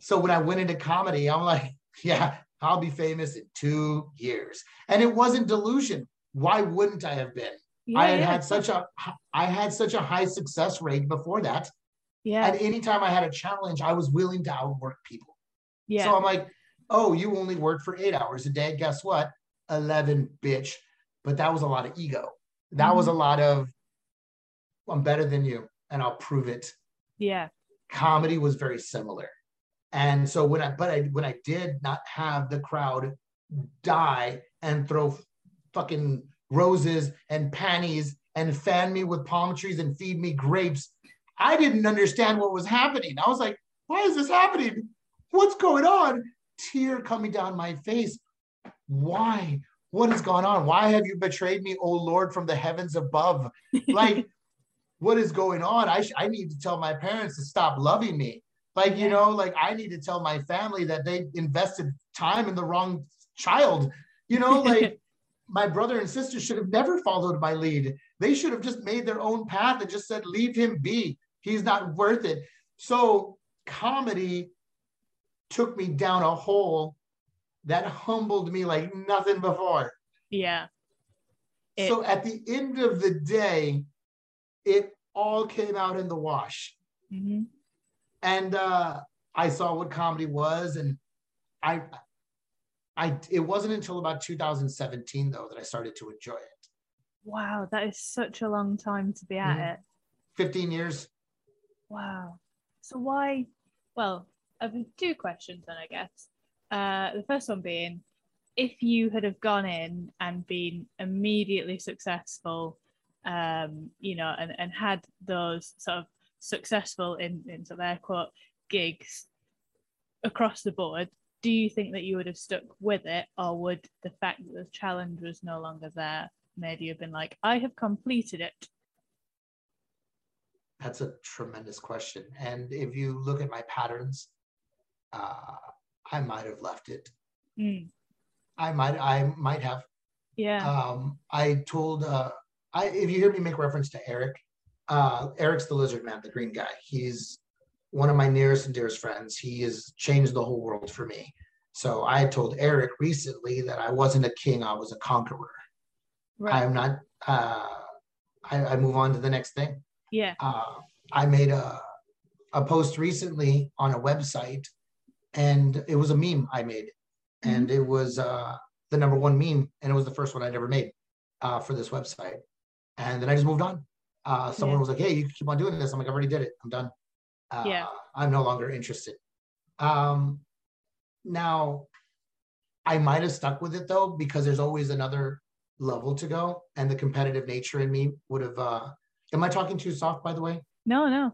So when I went into comedy, I'm like, yeah, I'll be famous in two years. And it wasn't delusion. Why wouldn't I have been? Yeah, I had yeah. had such a I had such a high success rate before that. Yeah. And anytime I had a challenge, I was willing to outwork people. Yeah. So I'm like, oh, you only work for eight hours a day. Guess what? 11, bitch. But that was a lot of ego. That mm-hmm. was a lot of, I'm better than you and I'll prove it. Yeah. Comedy was very similar. And so when I, but I, when I did not have the crowd die and throw fucking roses and panties and fan me with palm trees and feed me grapes, I didn't understand what was happening. I was like, why is this happening? What's going on? Tear coming down my face. Why? What has gone on? Why have you betrayed me, O Lord, from the heavens above? Like, what is going on? I, sh- I need to tell my parents to stop loving me. Like, you know, like I need to tell my family that they invested time in the wrong child. You know, like my brother and sister should have never followed my lead. They should have just made their own path and just said, leave him be. He's not worth it. So comedy took me down a hole that humbled me like nothing before. Yeah. It, so at the end of the day, it all came out in the wash. Mm-hmm. And uh, I saw what comedy was, and I, I, it wasn't until about 2017 though that I started to enjoy it. Wow, that is such a long time to be at mm-hmm. it. 15 years. Wow. So why? Well, I've two questions then, I guess. Uh, the first one being, if you had have gone in and been immediately successful, um, you know, and, and had those sort of successful in, in sort of air quote gigs across the board, do you think that you would have stuck with it, or would the fact that the challenge was no longer there made you have been like, I have completed it? That's a tremendous question. And if you look at my patterns, uh, I might have left it. Mm. I might I might have. Yeah. Um, I told uh, I if you hear me make reference to Eric, uh, Eric's the lizard man, the green guy. He's one of my nearest and dearest friends. He has changed the whole world for me. So I told Eric recently that I wasn't a king, I was a conqueror. Right. I'm not uh I, I move on to the next thing. Yeah. Uh, I made a a post recently on a website and it was a meme I made, mm-hmm. and it was uh, the number one meme, and it was the first one I'd ever made uh, for this website. And then I just moved on. Uh, someone yeah. was like, "Hey, you can keep on doing this." I'm like, "I already did it. I'm done. Uh, yeah, I'm no longer interested." Um, now, I might have stuck with it though because there's always another level to go, and the competitive nature in me would have. Uh, am I talking too soft, by the way? No, no.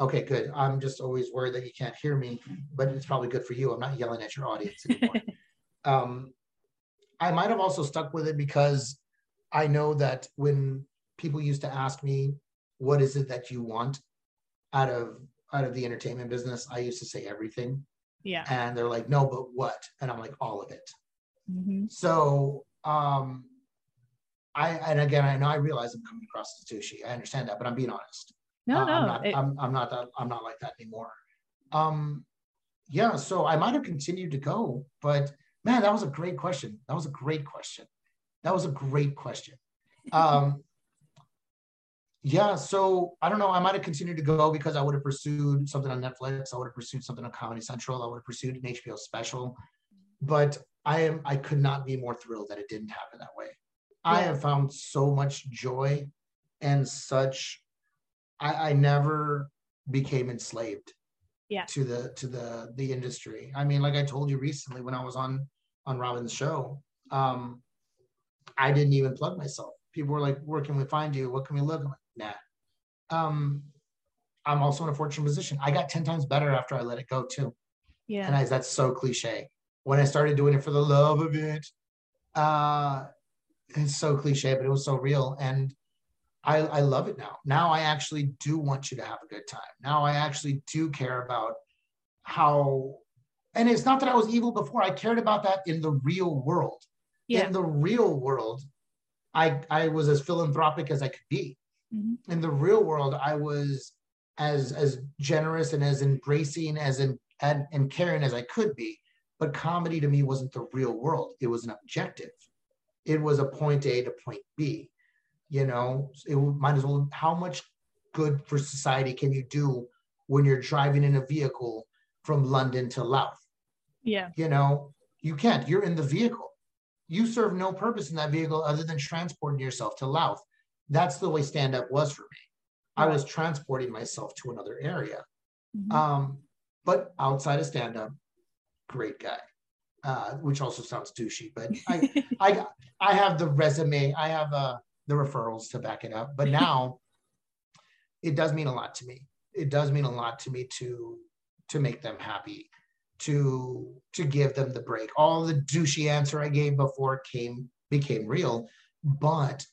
Okay, good. I'm just always worried that you can't hear me, but it's probably good for you. I'm not yelling at your audience anymore. um, I might have also stuck with it because I know that when people used to ask me, what is it that you want out of out of the entertainment business, I used to say everything. Yeah. And they're like, no, but what? And I'm like, all of it. hmm So um I and again I know I realize I'm coming across as douchey. I understand that, but I'm being honest. No, Uh, no. I'm not it- I'm, I'm not that I'm not like that anymore. Um yeah, so I might have continued to go, but man, that was a great question. That was a great question. That was a great question. Um yeah, so I don't know. I might have continued to go because I would have pursued something on Netflix. I would have pursued something on Comedy Central. I would have pursued an HBO special. But I am I could not be more thrilled that it didn't happen that way. I have found so much joy and such I, I never became enslaved Yeah. to the to the the industry. I mean, like I told you recently when I was on on Robin's show, um, I didn't even plug myself. People were like, "Where can we find you? What can we look?" I'm like, "Nah." Um, I'm also in a fortunate position. I got ten times better after I let it go too, yeah. and I, that's so cliche. When I started doing it for the love of it, uh, it's so cliche, but it was so real, and I, I love it now. Now I actually do want you to have a good time. Now I actually do care about how, and it's not that I was evil before. I cared about that in the real world. yeah. In the real world, I I was as philanthropic as I could be. Mhm. In the real world, I was as as generous and as embracing as in and, and caring as I could be. But comedy to me wasn't the real world. It was an objective. It was a point A to point B. You know, it might as well. How much good for society can you do when you're driving in a vehicle from London to Louth? yeah. you know you can't you're in the vehicle you serve no purpose in that vehicle other than transporting yourself to louth that's the way stand up was for me. I was transporting myself to another area. Mhm. um but outside of stand up great guy uh which also sounds douchey but i i i have the resume i have uh the referrals to back it up but now it does mean a lot to me. It does mean a lot to me to to make them happy to to give them the break. All the douchey answer i gave before came became real but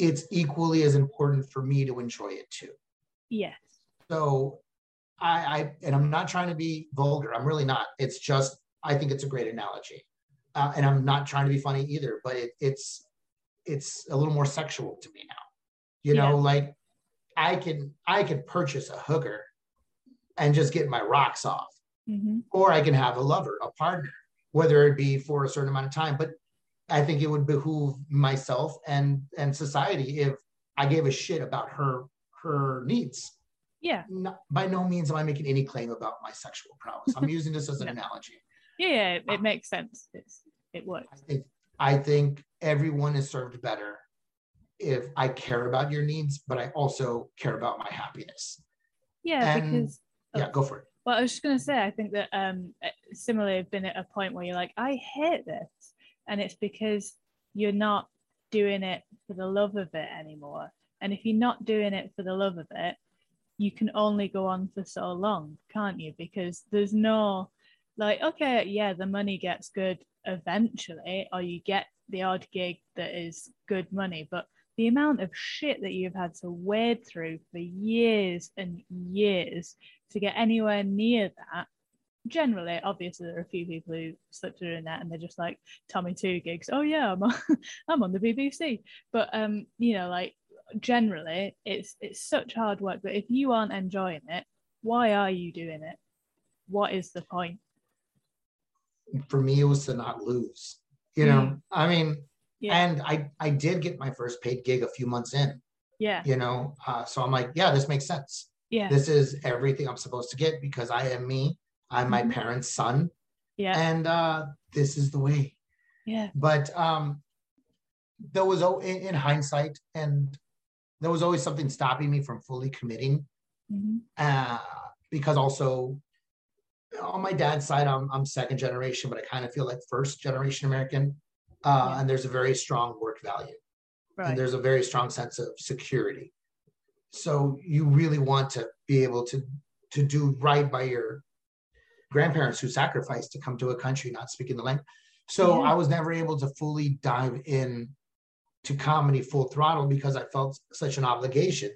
it's equally as important for me to enjoy it too yes. so I, I and I'm not trying to be vulgar. I'm really not. It's just I think it's a great analogy, uh, and I'm not trying to be funny either. But it, it's it's a little more sexual to me now. You know, Yeah. like I can I can purchase a hooker and just get my rocks off, hmm or I can have a lover, a partner, whether it be for a certain amount of time. But I think it would behoove myself and and society if I gave a shit about her her needs Yeah. no, by no means am I making any claim about my sexual prowess. I'm using this as an analogy. Yeah. yeah it, it makes sense. It's it works. I think I think everyone is served better if I care about your needs, but I also care about my happiness. Yeah, and- because Yeah, go for it. Well, I was just going to say, I think that um, similarly, I've been at a point where you're like, I hate this. And it's because you're not doing it for the love of it anymore. And if you're not doing it for the love of it, you can only go on for so long, can't you? Because there's no, like, okay, yeah, the money gets good eventually, or you get the odd gig that is good money. But the amount of shit that you've had to wade through for years and years to get anywhere near that generally obviously there are a few people who slip through in that and they're just like tommy two gigs oh yeah i'm on, I'm on the bbc but um you know like generally it's it's such hard work that if you aren't enjoying it why are you doing it what is the point For me, it was to not lose. You know, Mm. I mean, yeah and I I did get my first paid gig a few months in. yeah You know, uh, so I'm like, yeah, this makes sense. yeah This is everything I'm supposed to get because I am me. I'm my Mhm. parents' son, yeah. And uh, this is the way. yeah. But um there was in, in hindsight and there was always something stopping me from fully committing hmm uh because also on my dad's side i'm, I'm second generation but i kind of feel like first generation american uh Yeah. and there's a very strong work value. Right. and there's a very strong sense of security. So you really want to be able to to do right by your grandparents who sacrificed to come to a country not speaking the language so Yeah. i was never able to fully dive in to comedy full throttle because i felt such an obligation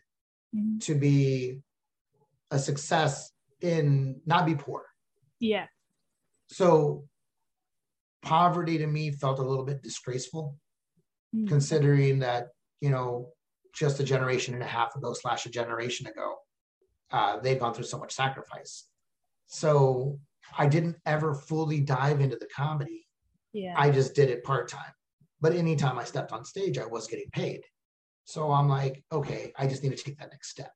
Mhm. to be a success in not be poor. Yeah. So poverty to me felt a little bit disgraceful, Mm. considering that, you know, just a generation and a half ago, slash a generation ago, uh, they've gone through so much sacrifice. So I didn't ever fully dive into the comedy. Yeah. I just did it part time. But anytime I stepped on stage, I was getting paid. So I'm like, okay, I just need to take that next step.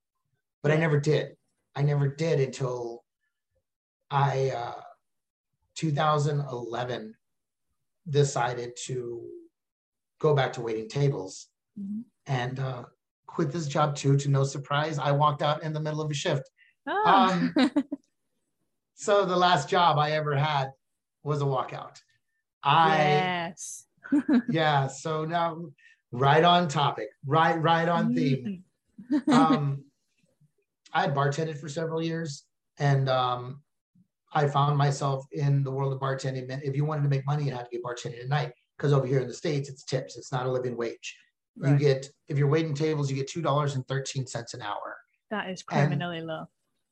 But I never did. I never did until I, uh, 2011, decided to go back to waiting tables Mhm. and uh, quit this job too. To no surprise, I walked out in the middle of a shift. Ah. So the last job I ever had was a walkout. I yes. yeah. So now, right on topic, right right on theme. Mm. Um, I had bartended for several years, and um, I found myself in the world of bartending. If you wanted to make money, you had to get bartending at night because over here in the states, it's tips. It's not a living wage. You get if you're waiting tables, you get two dollars and thirteen cents an hour. That is criminally low.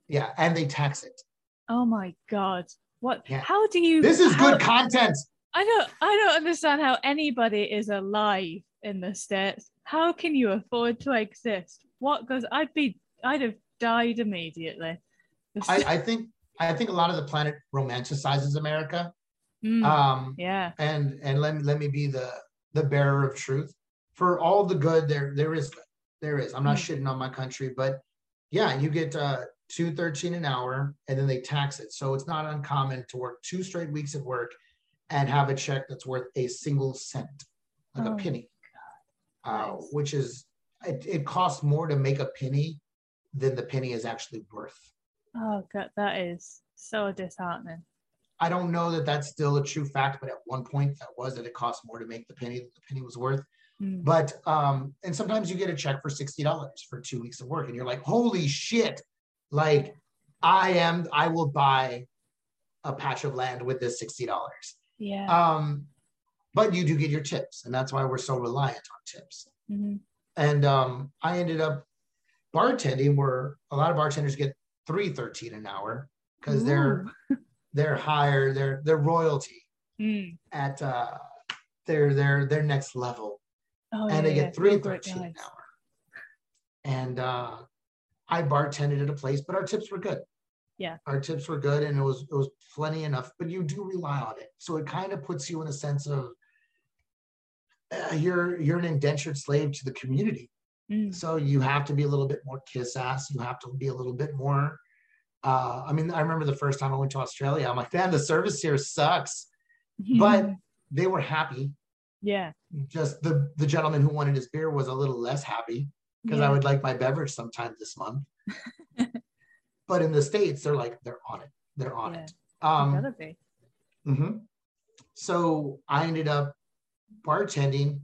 Yeah, and they tax it. Oh my god. What Yeah. how do you This is how- good content. I don't I don't understand how anybody is alive in the States. How can you afford to exist? What goes I'd be I'd have died immediately. I, I think I think a lot of the planet romanticizes America. Mm, Um, yeah. and and let me let me be the the bearer of truth for all the good there there is good there is i'm not shitting on my country but yeah you get uh 213 an hour and then they tax it so it's not uncommon to work two straight weeks at work and have a check that's worth a single cent like Oh, a penny uh, Nice. which is it, it costs more to make a penny than the penny is actually worth Oh god, that is so disheartening. I don't know that that's still a true fact, but at one point that was that it cost more to make the penny than the penny was worth. Mm. But um, and sometimes you get a check for sixty dollars for two weeks of work, and you're like, holy shit! Like, I am, I will buy a patch of land with this sixty dollars. Yeah. Um, but you do get your tips, and that's why we're so reliant on tips. Mhm. And um, I ended up bartending, where a lot of bartenders get three thirteen an hour because they're they're higher, they're they're royalty Mm. at uh, their their their next level, Oh, and they get yeah. Great thirteen an hour. And uh, I bartended at a place, but our tips were good. Yeah. our tips were good, and it was it was plenty enough. But you do rely on it, so it kind of puts you in a sense of uh, you're you're an indentured slave to the community. Mm. So you have to be a little bit more kiss ass. You have to be a little bit more. Uh, I mean, I remember the first time I went to Australia. I'm like, man, the service here sucks. But they were happy. yeah. Just the the gentleman who wanted his beer was a little less happy because I would like my beverage sometime this month. but in the states, they're like they're on it. They're on Yeah. it. Um, gotta be. mhm. So I ended up bartending.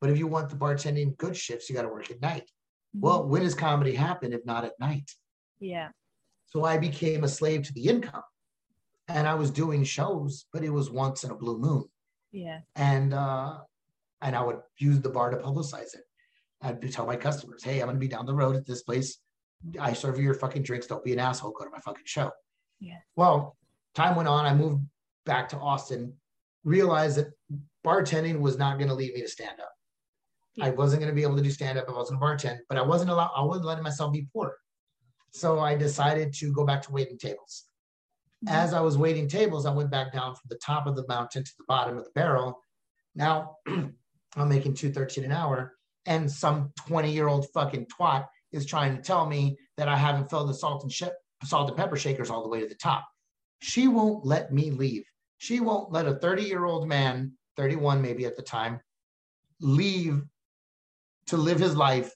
But if you want the bartending good shifts, you got to work at night. Mhm. Well, when does comedy happen if not at night? yeah. So I became a slave to the income. And I was doing shows, but it was once in a blue moon. Yeah. And uh, and I would use the bar to publicize it. I'd tell my customers, hey, I'm gonna be down the road at this place. I serve you your fucking drinks. Don't be an asshole. Go to my fucking show. Yeah. Well, time went on. I moved back to Austin, realized that bartending was not gonna lead me to stand up. I wasn't gonna be able to do stand up. if I wasn't gonna bartend, but I wasn't allowed, I wasn't letting myself be poor. So I decided to go back to waiting tables. Mhm. As I was waiting tables, I went back down from the top of the mountain to the bottom of the barrel. Now I'm making 213 an hour, and some 20 year old fucking twat is trying to tell me that I haven't filled the salt and sh- salt and pepper shakers all the way to the top. She won't let me leave. She won't let a 30 year old man, 31 maybe at the time, leave to live his life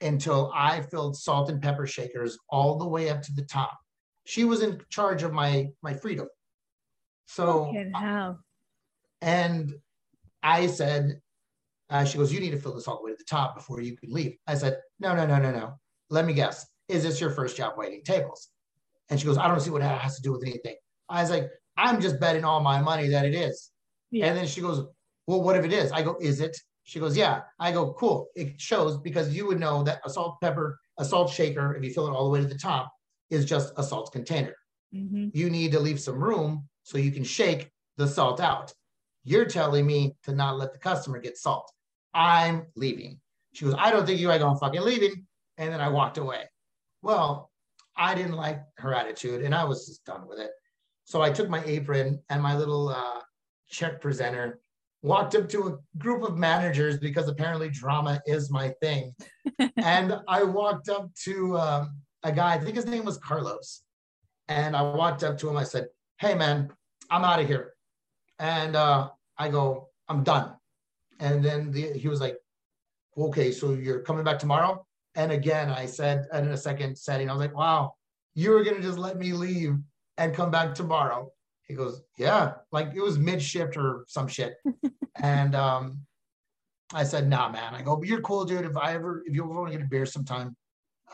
until I filled salt and pepper shakers all the way up to the top. She was in charge of my my freedom. So and I said, uh, she goes, you need to fill this all the way to the top before you can leave. I said, no, no, no, no, no. Let me guess. Is this your first job waiting tables? And she goes, I don't see what that has to do with anything. I was like, I'm just betting all my money that it is. Yeah. And then she goes, Well, what if it is? I go, Is it? She goes, Yeah. I go, Cool. It shows because you would know that a salt pepper, a salt shaker, if you fill it all the way to the top, is just a salt container. hmm You need to leave some room so you can shake the salt out. You're telling me to not let the customer get salt. I'm leaving. She goes, I don't think you are going fucking leaving. And then I walked away. Well, I didn't like her attitude and I was just done with it. So I took my apron and my little uh, check presenter, walked up to a group of managers because apparently drama is my thing. and I walked up to um, a guy, I think his name was Carlos. And I walked up to him. I said, Hey, man, I'm out of here. And uh, I go, I'm done. And then the, he was like, Okay, so you're coming back tomorrow? And again, I said, and in a second setting, I was like, Wow, you were going to just let me leave and come back tomorrow. He goes, Yeah, like it was mid shift or some shit. and um, I said, Nah, man. I go, But you're cool, dude. If I ever, if you ever want to get a beer sometime,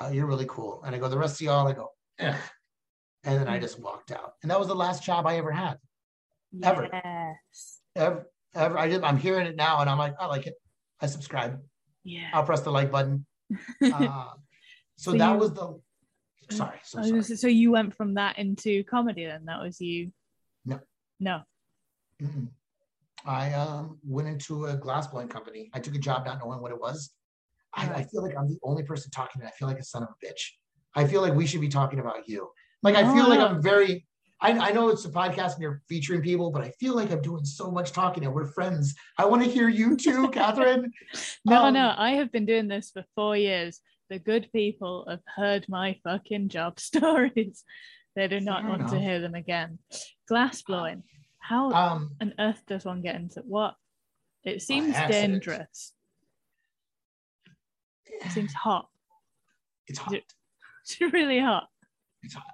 uh, you're really cool. And I go, The rest of y'all, I go, eh. And then I just walked out. And that was the last job I ever had. Ever. Yes. Ever, ever. I did, I'm hearing it now and I'm like, I like it. I subscribe. Yeah. I'll press the like button. Uh, so, So that you- was the, sorry, so sorry. so you went from that into comedy then? That was you? No. No. Mm-mm. I um, went into a glass blowing company. I took a job not knowing what it was. I, I feel like I'm the only person talking, and I feel like a son of a bitch. I feel like we should be talking about you. Like I feel like Oh. I'm very. I, I know it's a podcast and you're featuring people, but I feel like I'm doing so much talking, and we're friends. I want to hear you too, Catherine. No, Um, no. I have been doing this for four years. The good people have heard my fucking job stories. They do not want to hear them again. Glass blowing. How Um, on earth does one get into what? It seems dangerous. It seems hot. it's hot. It's really hot. It's hot.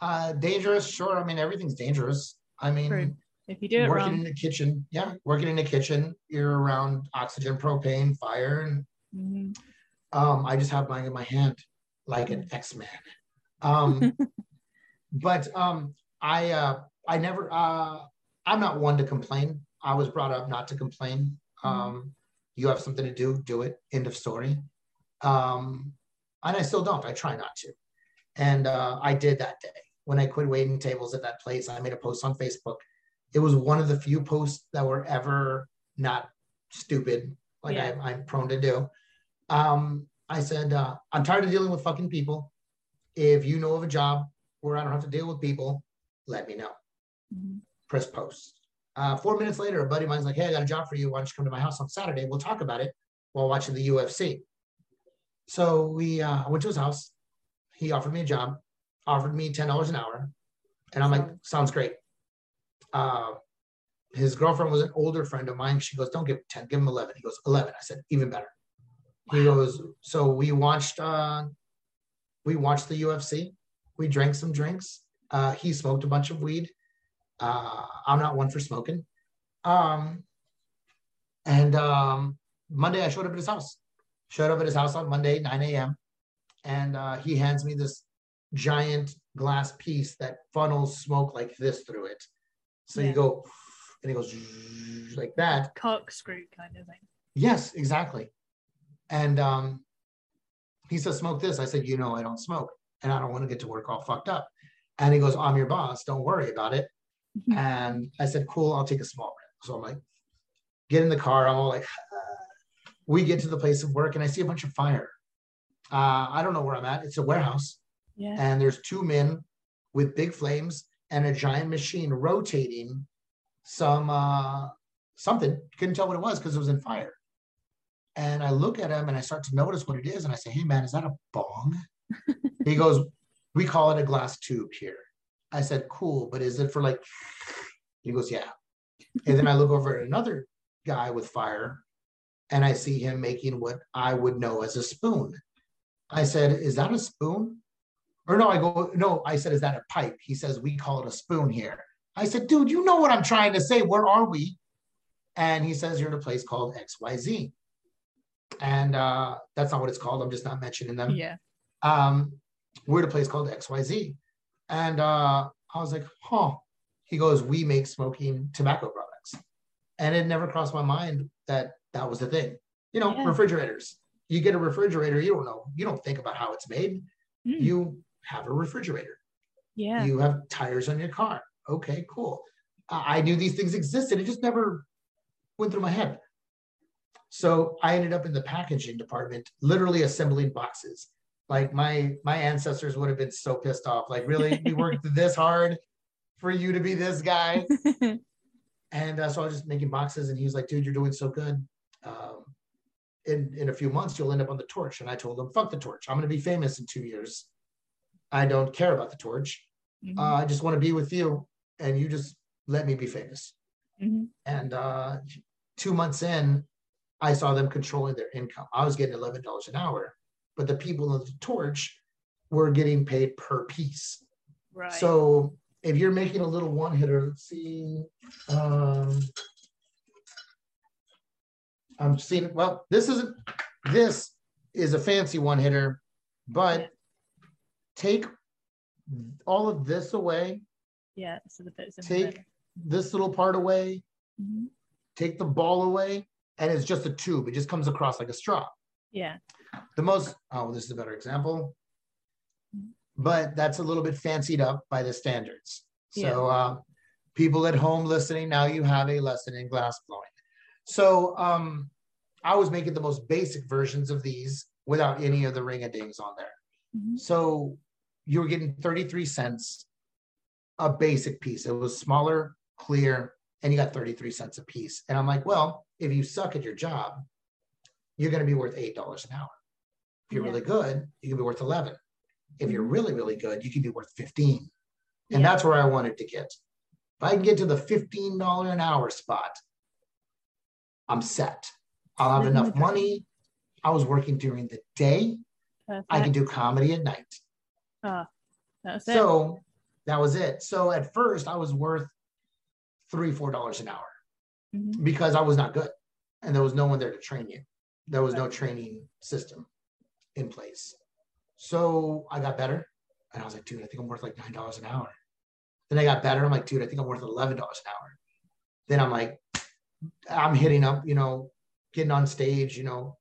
Uh, dangerous, sure. I mean, everything's dangerous. I mean, True. If you do it working wrong, in the kitchen, yeah, working in the kitchen, you're around oxygen, propane, fire, and mhm, um, I just have mine in my hand like an X-Man. Um, but um, I uh, I never uh, I'm not one to complain. I was brought up not to complain. Um, you have something to do, do it. End of story. Um, and I still don't. I try not to. And uh, I did that day when I quit waiting tables at that place. I made a post on Facebook. It was one of the few posts that were ever not stupid, like Yeah. I, I'm prone to do. Um, I said, uh, I'm tired of dealing with fucking people. If you know of a job where I don't have to deal with people, let me know. mhm. Press post. Uh, four minutes later, a buddy of mine's like, Hey, I got a job for you. Why don't you come to my house on Saturday? We'll talk about it while watching the UFC. So we uh, I went to his house. He offered me a job, offered me $10 an hour. And I'm like, sounds great. Uh, his girlfriend was an older friend of mine. She goes, don't give him 10, give him 11. He goes, 11. I said, even better. He goes, so we watched, uh, we watched the UFC. We drank some drinks. Uh, he smoked a bunch of weed. Uh, I'm not one for smoking. Um, and um, Monday I showed up at his house. Showed up at his house on Monday, 9 a.m. And uh, he hands me this giant glass piece that funnels smoke like this through it. So Yeah. you go, and it goes like that. corkscrew kind of thing. Yes, exactly. And um, he says, smoke this. I said, you know, I don't smoke and I don't want to get to work all fucked up. And he goes, I'm your boss. Don't worry about it. And I said, cool, I'll take a small rip. So I'm like, get in the car. I'm all like, we get to the place of work and I see a bunch of fire. Uh, I don't know where I'm at. It's a warehouse Yeah. and there's two men with big flames and a giant machine rotating some uh something. Couldn't tell what it was because it was in fire. And i look at him and i start to notice what it is and i say hey man is that a bong? He goes we call it a glass tube here. I said cool but is it for like he goes yeah. And then i look over at another guy with fire and i see him making what i would know as a spoon. I said is that a spoon or no, I go, no, I said, is that a pipe? He says, we call it a spoon here. I said, dude, you know what I'm trying to say. Where are we? And he says, you're in a place called XYZ. And uh, that's not what it's called. I'm just not mentioning them. Yeah. Um, we're at a place called XYZ. And uh, I was like, huh. He goes, we make smoking tobacco products. And it never crossed my mind that that was the thing. You know, Yeah. refrigerators. You get a refrigerator, you don't know, you don't think about how it's made Mm. you have a refrigerator. Yeah. You have tires on your car. Okay, cool. I knew these things existed. It just never went through my head. So I ended up in the packaging department, literally assembling boxes. Like my my ancestors would have been so pissed off. Like, really, we worked this hard for you to be this guy. And uh, so I was just making boxes, and he was like, "Dude, you're doing so good. Um, in in a few months, you'll end up on the torch." And I told him, "Fuck the torch. I'm going to be famous in two years. I don't care about the torch. Mhm, Uh, I just want to be with you, and you just let me be famous." mhm. And uh, two months in, I saw them controlling their income. I was getting eleven dollars an hour, but the people on the torch were getting paid per piece. Right. So if you're making a little one hitter, let's see. Um, I'm seeing, well, this isn't, this is a fancy one hitter, but take all of this away, yeah. So the bits the take this little part away, Mhm. take the ball away, and it's just a tube. It just comes across like a straw. Yeah. The most, oh, this is a better example, but that's a little bit fancied up by the standards. So, uh, people at home listening, now you have a lesson in glass blowing. So, um, I was making the most basic versions of these without any of the ring a dings on there. Mhm. So, you were getting 33 cents a basic piece. It was smaller, clear, and you got 33 cents a piece. And I'm like, well, if you suck at your job, you're going to be worth $8 an hour. If you're Yeah. really good, you can be worth 11. If you're Mhm. really, really good, you can be worth 15. And Yeah. that's where I wanted to get. If I can get to the $15 an hour spot, I'm set. I'll have enough money. I was working during the day. Perfect. I can do comedy at night. That's it. So that was it. So at first I was worth three, four dollars an hour Mhm. because I was not good. And there was no one there to train you. There was no training system in place. So I got better. And I was like, dude, I think I'm worth like nine dollars an hour. Then I got better. I'm like, dude, I think I'm worth eleven dollars an hour. Then I'm like, I'm hitting up, you know, getting on stage, you know,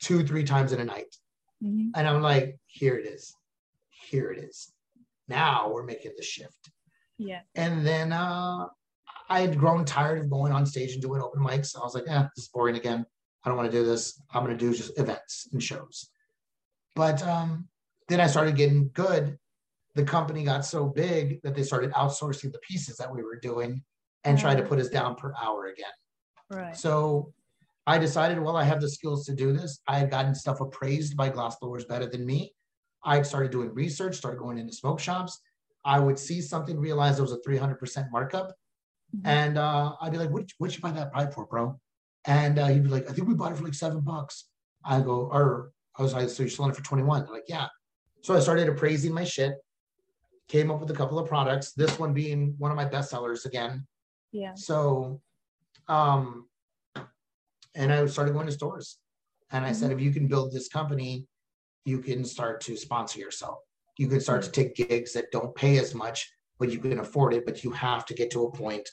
two, three times in a night. Mhm. And I'm like, here it is. Here it is. Now we're making the shift. Yeah. And then uh, I had grown tired of going on stage and doing open mics. I was like, eh, this is boring again. I don't want to do this. I'm going to do just events and shows. But um, then I started getting good. The company got so big that they started outsourcing the pieces that we were doing and tried to put us down per hour again. Right. So I decided, well, I have the skills to do this. I had gotten stuff appraised by glass blowers better than me. I started doing research, started going into smoke shops. I would see something, realize it was a 300% markup. Mhm. And uh, I'd be like, what, what'd you buy that pipe for, bro? And uh, he'd be like, I think we bought it for like seven bucks. I go, or I was like, so you're selling it for 21? They're like, yeah. So I started appraising my shit, came up with a couple of products, this one being one of my best sellers again. Yeah. So, um, and I started going to stores. And I said, if you can build this company, you can start to sponsor yourself. You can start to take gigs that don't pay as much, but you can afford it. But you have to get to a point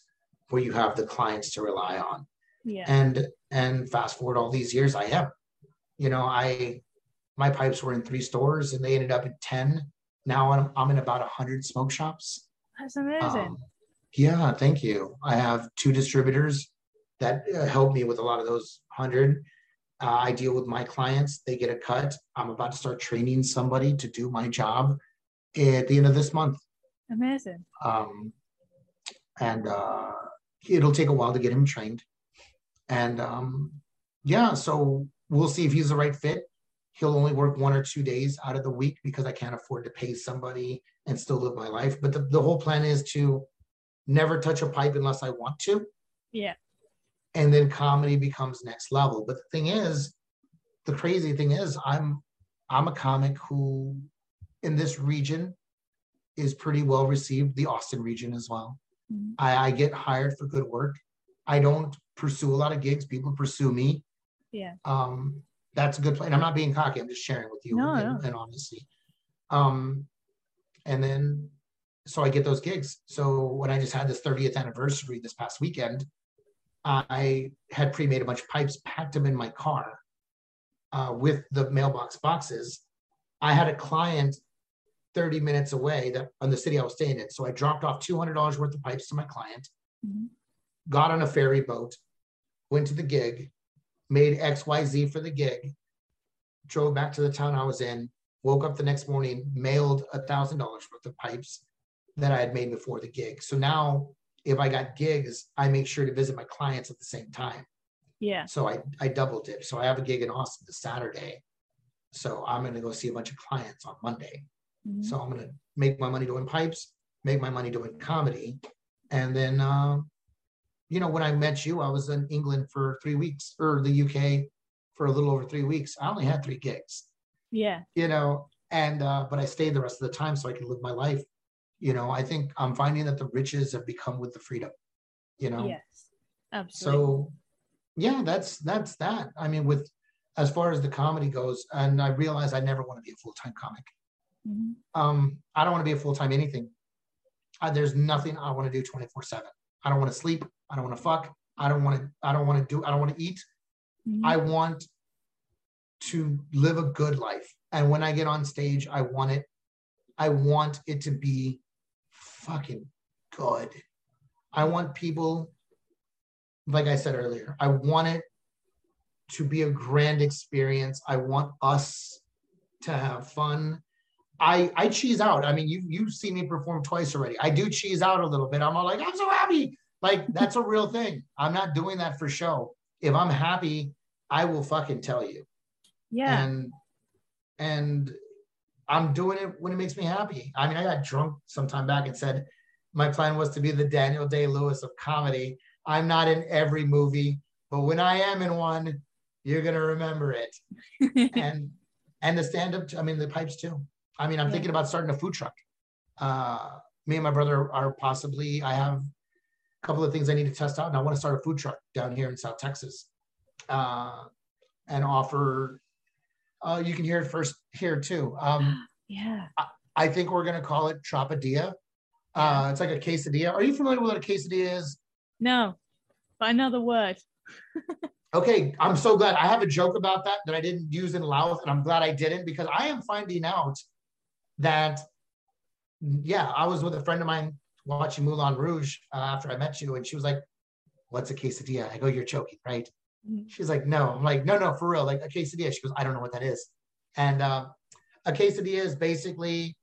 where you have the clients to rely on. Yeah. And and fast forward all these years, I have. You know, I my pipes were in three stores and they ended up in ten. Now I'm I'm in about hundred smoke shops. That's amazing. Um, yeah, thank you. I have two distributors that uh, help me with a lot of those hundred. Uh, I deal with my clients; they get a cut. I'm about to start training somebody to do my job at the end of this month, amazing. um, and uh, it'll take a while to get him trained. And um, yeah, so we'll see if he's the right fit. He'll only work one or two days out of the week because I can't afford to pay somebody and still live my life. But the, the whole plan is to never touch a pipe unless I want to. Yeah. And then comedy becomes next level. But the thing is, the crazy thing is I'm I'm a comic who in this region is pretty well received, the Austin region as well. Mhm. I, I get hired for good work. I don't pursue a lot of gigs. People pursue me. Yeah. Um, that's a good plan. I'm not being cocky. I'm just sharing with you No, and, no. and honestly. Um, and then so I get those gigs. So when I just had this 30th anniversary this past weekend, I had pre-made a bunch of pipes, packed them in my car uh, with the mailbox boxes. I had a client 30 minutes away that on the city I was staying in. So I dropped off $200 worth of pipes to my client, Mhm. got on a ferry boat, went to the gig, made XYZ for the gig, drove back to the town I was in, woke up the next morning, mailed a thousand dollars worth of pipes that I had made before the gig. So now if I got gigs, I make sure to visit my clients at the same time. Yeah. So I, I double dip. So I have a gig in Austin this Saturday. So I'm going to go see a bunch of clients on Monday. Mhm. So I'm going to make my money doing pipes, make my money doing comedy. And then, uh, you know, when I met you, I was in England for three weeks or the UK for a little over three weeks. I only had three gigs, Yeah. you know, and, uh, but I stayed the rest of the time so I could live my life. You know, I think I'm finding that the riches have become with the freedom, you know? Yes. Absolutely. So yeah, that's that's that. I mean, with as far as the comedy goes, and I realize I never want to be a full-time comic. Mhm. Um, I don't want to be a full-time anything. I, there's nothing I want to do 24-7. I don't want to sleep. I don't want to fuck. I don't want to, I don't want to do, I don't want to eat. Mhm. I want to live a good life. And when I get on stage, I want it, I want it to be fucking good. I want people, like I said earlier, I want it to be a grand experience. I want us to have fun. I I cheese out. I mean, you you've seen me perform twice already. I do cheese out a little bit. I'm all like, I'm so happy. Like that's a real thing. I'm not doing that for show. If I'm happy, I will fucking tell you. yeah. And and I'm doing it when it makes me happy. I mean, I got drunk some time back and said my plan was to be the Daniel Day Lewis of comedy. I'm not in every movie, but when I am in one, you're gonna remember it. and and the stand-up, I mean the pipes too. I mean, I'm Yeah. thinking about starting a food truck. Uh me and my brother are possibly, I have a couple of things I need to test out, and I want to start a food truck down here in South Texas. Uh and offer uh you can hear it first here too. Um yeah. I think we're gonna call it Tropadilla. Uh it's like a quesadilla. Are you familiar with what a quesadilla is? No. But another word. Okay, I'm so glad. I have a joke about that that I didn't use in Louth, and I'm glad I didn't because I am finding out that, yeah, I was with a friend of mine watching Moulin Rouge uh, after I met you, and she was like, "What's a quesadilla?" I go, "You're joking, right?" Mhm. She's like, "No." I'm like, "No, no, for real, like a quesadilla." She goes, "I don't know what that is," and uh, a quesadilla is basically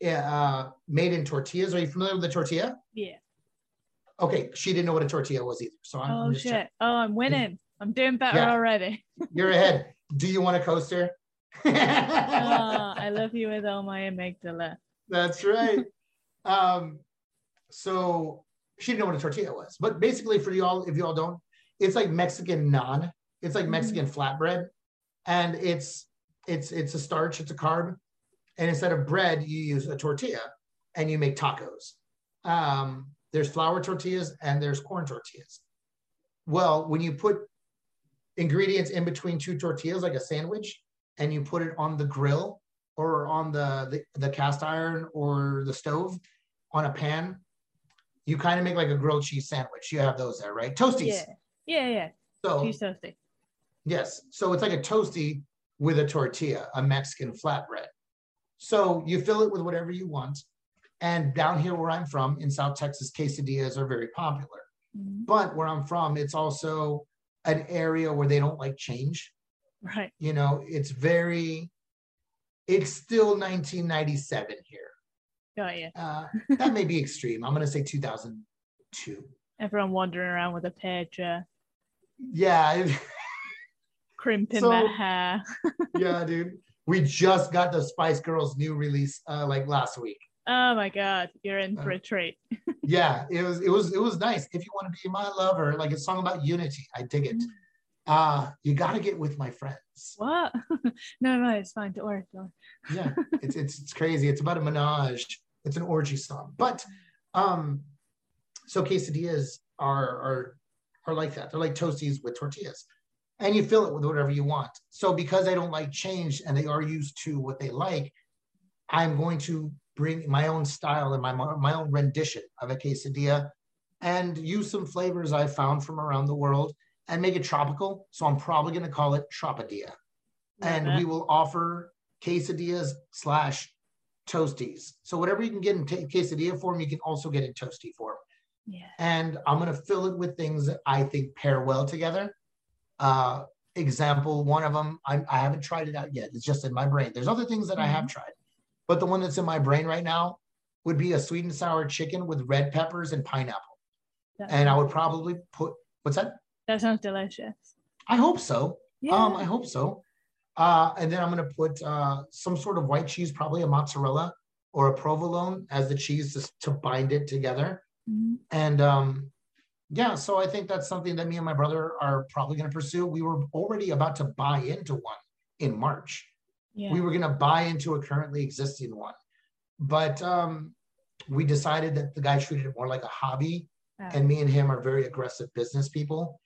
yeah, uh, made in tortillas. Are you familiar with the tortilla? Yeah. Okay, she didn't know what a tortilla was either, so I'm, Oh just checking. shit. Oh, I'm winning. I'm doing better Yeah. already. You're ahead. Do you want a coaster? Oh, I love you with all my amygdala. That's right. Um, so she didn't know what a tortilla was, but basically, for you all, if you all don't, it's like Mexican naan. It's like Mhm. Mexican flatbread, and it's it's it's a starch. It's a carb, and instead of bread, you use a tortilla, and you make tacos. Um, there's flour tortillas and there's corn tortillas. Well, when you put ingredients in between two tortillas, like a sandwich, and you put it on the grill or on the, the, the cast iron or the stove on a pan, you kind of make like a grilled cheese sandwich. You have those there, right? Toasties. Yeah. Yeah, yeah. So Cheese toasty. Yes. So it's like a toasty with a tortilla, a Mexican flatbread. So you fill it with whatever you want. And down here where I'm from in South Texas, quesadillas are very popular. Mhm. But where I'm from, it's also an area where they don't like change. Right. You know, it's very, it's still 1997 here. Got you. Uh, that may be extreme. I'm going to say 2002. Everyone wandering around with a pager, Yeah. crimping So- their hair. yeah, dude. We just got the Spice Girls new release uh, like last week. Oh my god, you're in Uh, for a treat. yeah it was it was it was nice if you want to be my lover like a song about unity i dig it uh you got to get with my friends What? no, no, it's fine. Don't worry. Don't worry. yeah it's, it's it's crazy it's about a menage it's an orgy song but um so quesadillas are are are like that. They're like toasties with tortillas. And you fill it with whatever you want. So because they don't like change and they are used to what they like i'm going to bring my own style and my my own rendition of a quesadilla and use some flavors i found from around the world and make it tropical. So i'm probably going to call it tropadilla and we will offer quesadillas slash toasties. So whatever you can get in t- quesadilla form, you can also get in toasty form. Yeah. And I'm gonna fill it with things that I think pair well together. Uh, example, one of them, I, I haven't tried it out yet. It's just in my brain. There's other things that I have tried, but the one that's in my brain right now would be a sweet and sour chicken with red peppers and pineapple. That And I would probably put what's that? That sounds delicious. I hope so. Yeah. Um, I hope so. Uh, and then I'm gonna put uh, some sort of white cheese, probably a mozzarella or a provolone as the cheese to, to bind it together. Mhm. And um, yeah, so I think that's something that me and my brother are probably gonna pursue. We were already about to buy into one in March. Yeah. We were gonna buy into a currently existing one, but um, we decided that the guy treated it more like a hobby Ah. and me and him are very aggressive business people.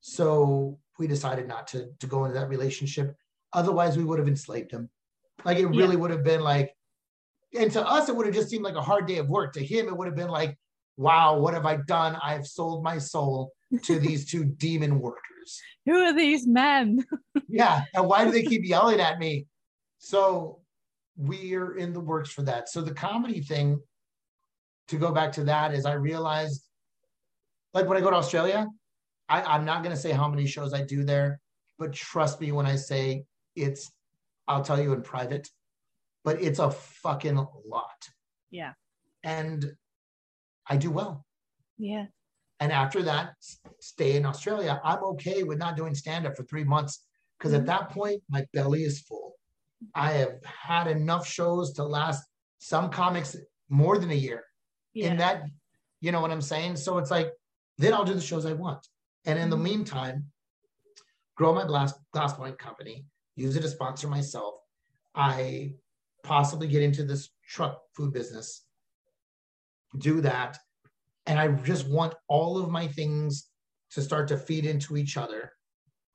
So we decided not to to go into that relationship. Otherwise, we would have enslaved him. Like it really would have been like, and to us, it would have just seemed like a hard day of work. To him, it would have been like, wow, what have I done? I have sold my soul to these two demon workers. Who are these men? Yeah. And why do they keep yelling at me? So we're in the works for that. So the comedy thing, to go back to that, is I realized like when I go to Australia, I, I'm not gonna say how many shows I do there, but trust me when I say it's I'll tell you in private, but it's a fucking lot. Yeah. And I do well. Yeah. And after that, stay in Australia. I'm okay with not doing stand up for three months because at that point, my belly is full. I have had enough shows to last some comics more than a year. Yeah. In that, you know what I'm saying? So it's like, then I'll do the shows I want. And in the Mhm. meantime, grow my glass, glass point company, use it to sponsor myself. I possibly get into this truck food business, do that. And I just want all of my things to start to feed into each other,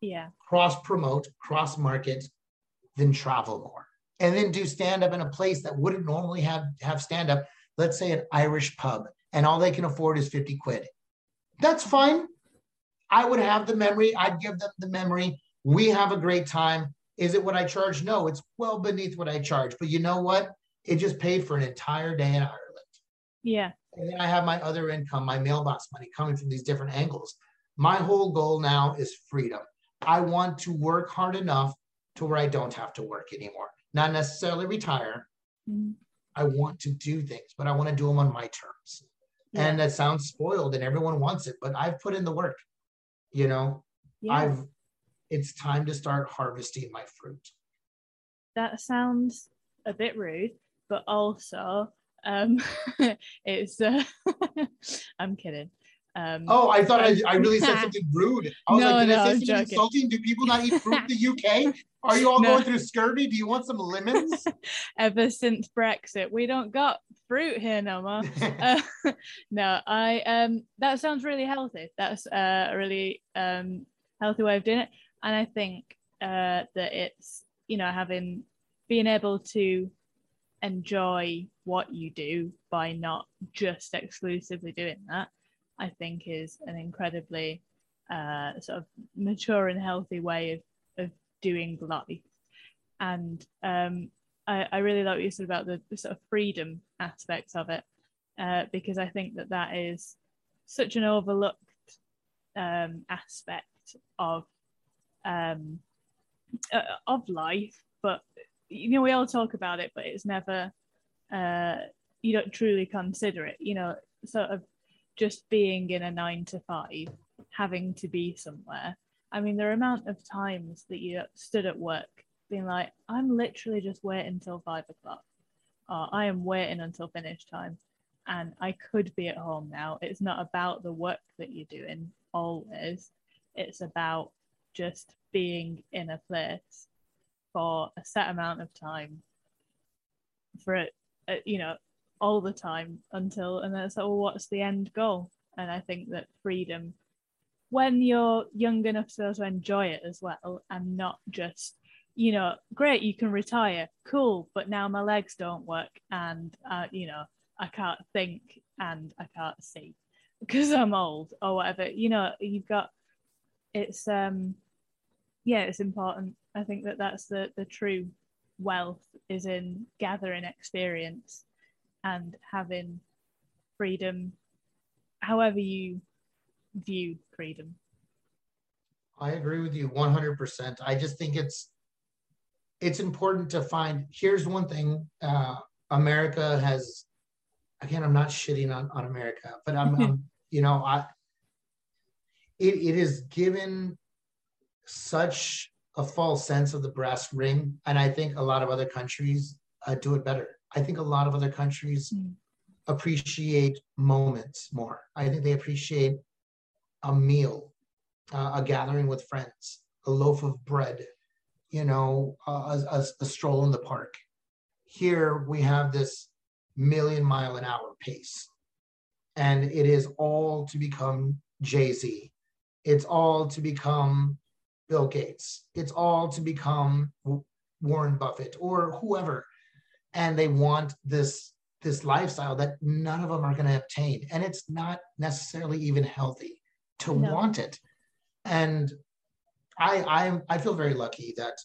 yeah. cross promote, cross market, then travel more. And then do stand up in a place that wouldn't normally have, have stand up, let's say an Irish pub, and all they can afford is 50 quid. That's fine. I would have the memory. I'd give them the memory. We have a great time. Is it what I charge? No, it's well beneath what I charge. But you know what? It just paid for an entire day in Ireland. Yeah. And then I have my other income, my mailbox money coming from these different angles. My whole goal now is freedom. I want to work hard enough to where I don't have to work anymore. Not necessarily retire. Mhm. I want to do things, but I want to do them on my terms. And that sounds spoiled and everyone wants it, but I've put in the work. You know, yeah. I've it's time to start harvesting my fruit. that sounds a bit rude, but also um it's uh I'm kidding. Um Oh, I thought I, I really said something rude. I was No, like, did no, I say something joking. insulting? Do people not eat fruit in the UK? Are you all No. going through scurvy? Do you want some lemons? ever since Brexit, we don't got fruit here no more. Uh, no, I um that sounds really healthy. That's uh, a really um healthy way of doing it. And I think uh that it's you know having being able to enjoy what you do by not just exclusively doing that, I think is an incredibly uh sort of mature and healthy way of of doing life. And um I, I really like what you said about the, the sort of freedom aspects of it, uh, because I think that that is such an overlooked um, aspect of um, uh, of life. But you know, we all talk about it, but it's never uh, you don't truly consider it. You know, sort of just being in a nine to five, having to be somewhere. I mean, the amount of times that you stood at work being like, I'm literally just waiting until five o'clock, or I am waiting until finish time, and I could be at home now. It's not about the work that you're doing always, it's about just being in a place for a set amount of time for it, uh, you know, all the time until, and then it's like, well, what's the end goal? And I think that freedom, when you're young enough to enjoy it as well, and not just you know, great, you can retire, cool, but now my legs don't work and, uh, you know, I can't think and I can't see because I'm old or whatever. You know, you've got, it's, um, yeah, it's important. I think that that's the, the true wealth is in gathering experience and having freedom, however you view freedom. I agree with you 100%. I just think it's it's important to find here's one thing uh, America has again I'm not shitting on, on America, but I'm, I'm you know I it, it is given such a false sense of the brass ring and I think a lot of other countries uh, do it better. I think a lot of other countries Mm. appreciate moments more. I think they appreciate a meal, uh, a gathering with friends, a loaf of bread, you know, a, a, a stroll in the park. Here we have this million mile an hour pace, and it is all to become Jay Z. It's all to become Bill Gates. It's all to become Warren Buffett or whoever, and they want this this lifestyle that none of them are going to obtain, and it's not necessarily even healthy to No. want it. And I I I feel very lucky that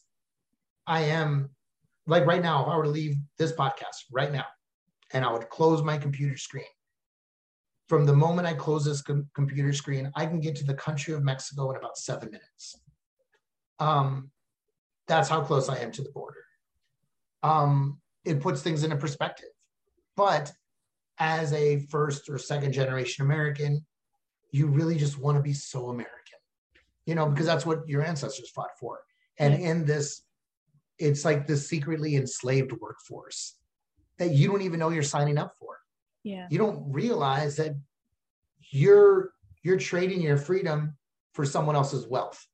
I am like right now. If I were to leave this podcast right now, and I would close my computer screen, from the moment I close this com- computer screen, I can get to the country of Mexico in about seven minutes. Um, that's how close I am to the border. Um, it puts things into perspective. But as a first or second generation American, you really just want to be so American, you know, because that's what your ancestors fought for. And in this, it's like this secretly enslaved workforce that you don't even know you're signing up for. Yeah. You don't realize that you're you're trading your freedom for someone else's wealth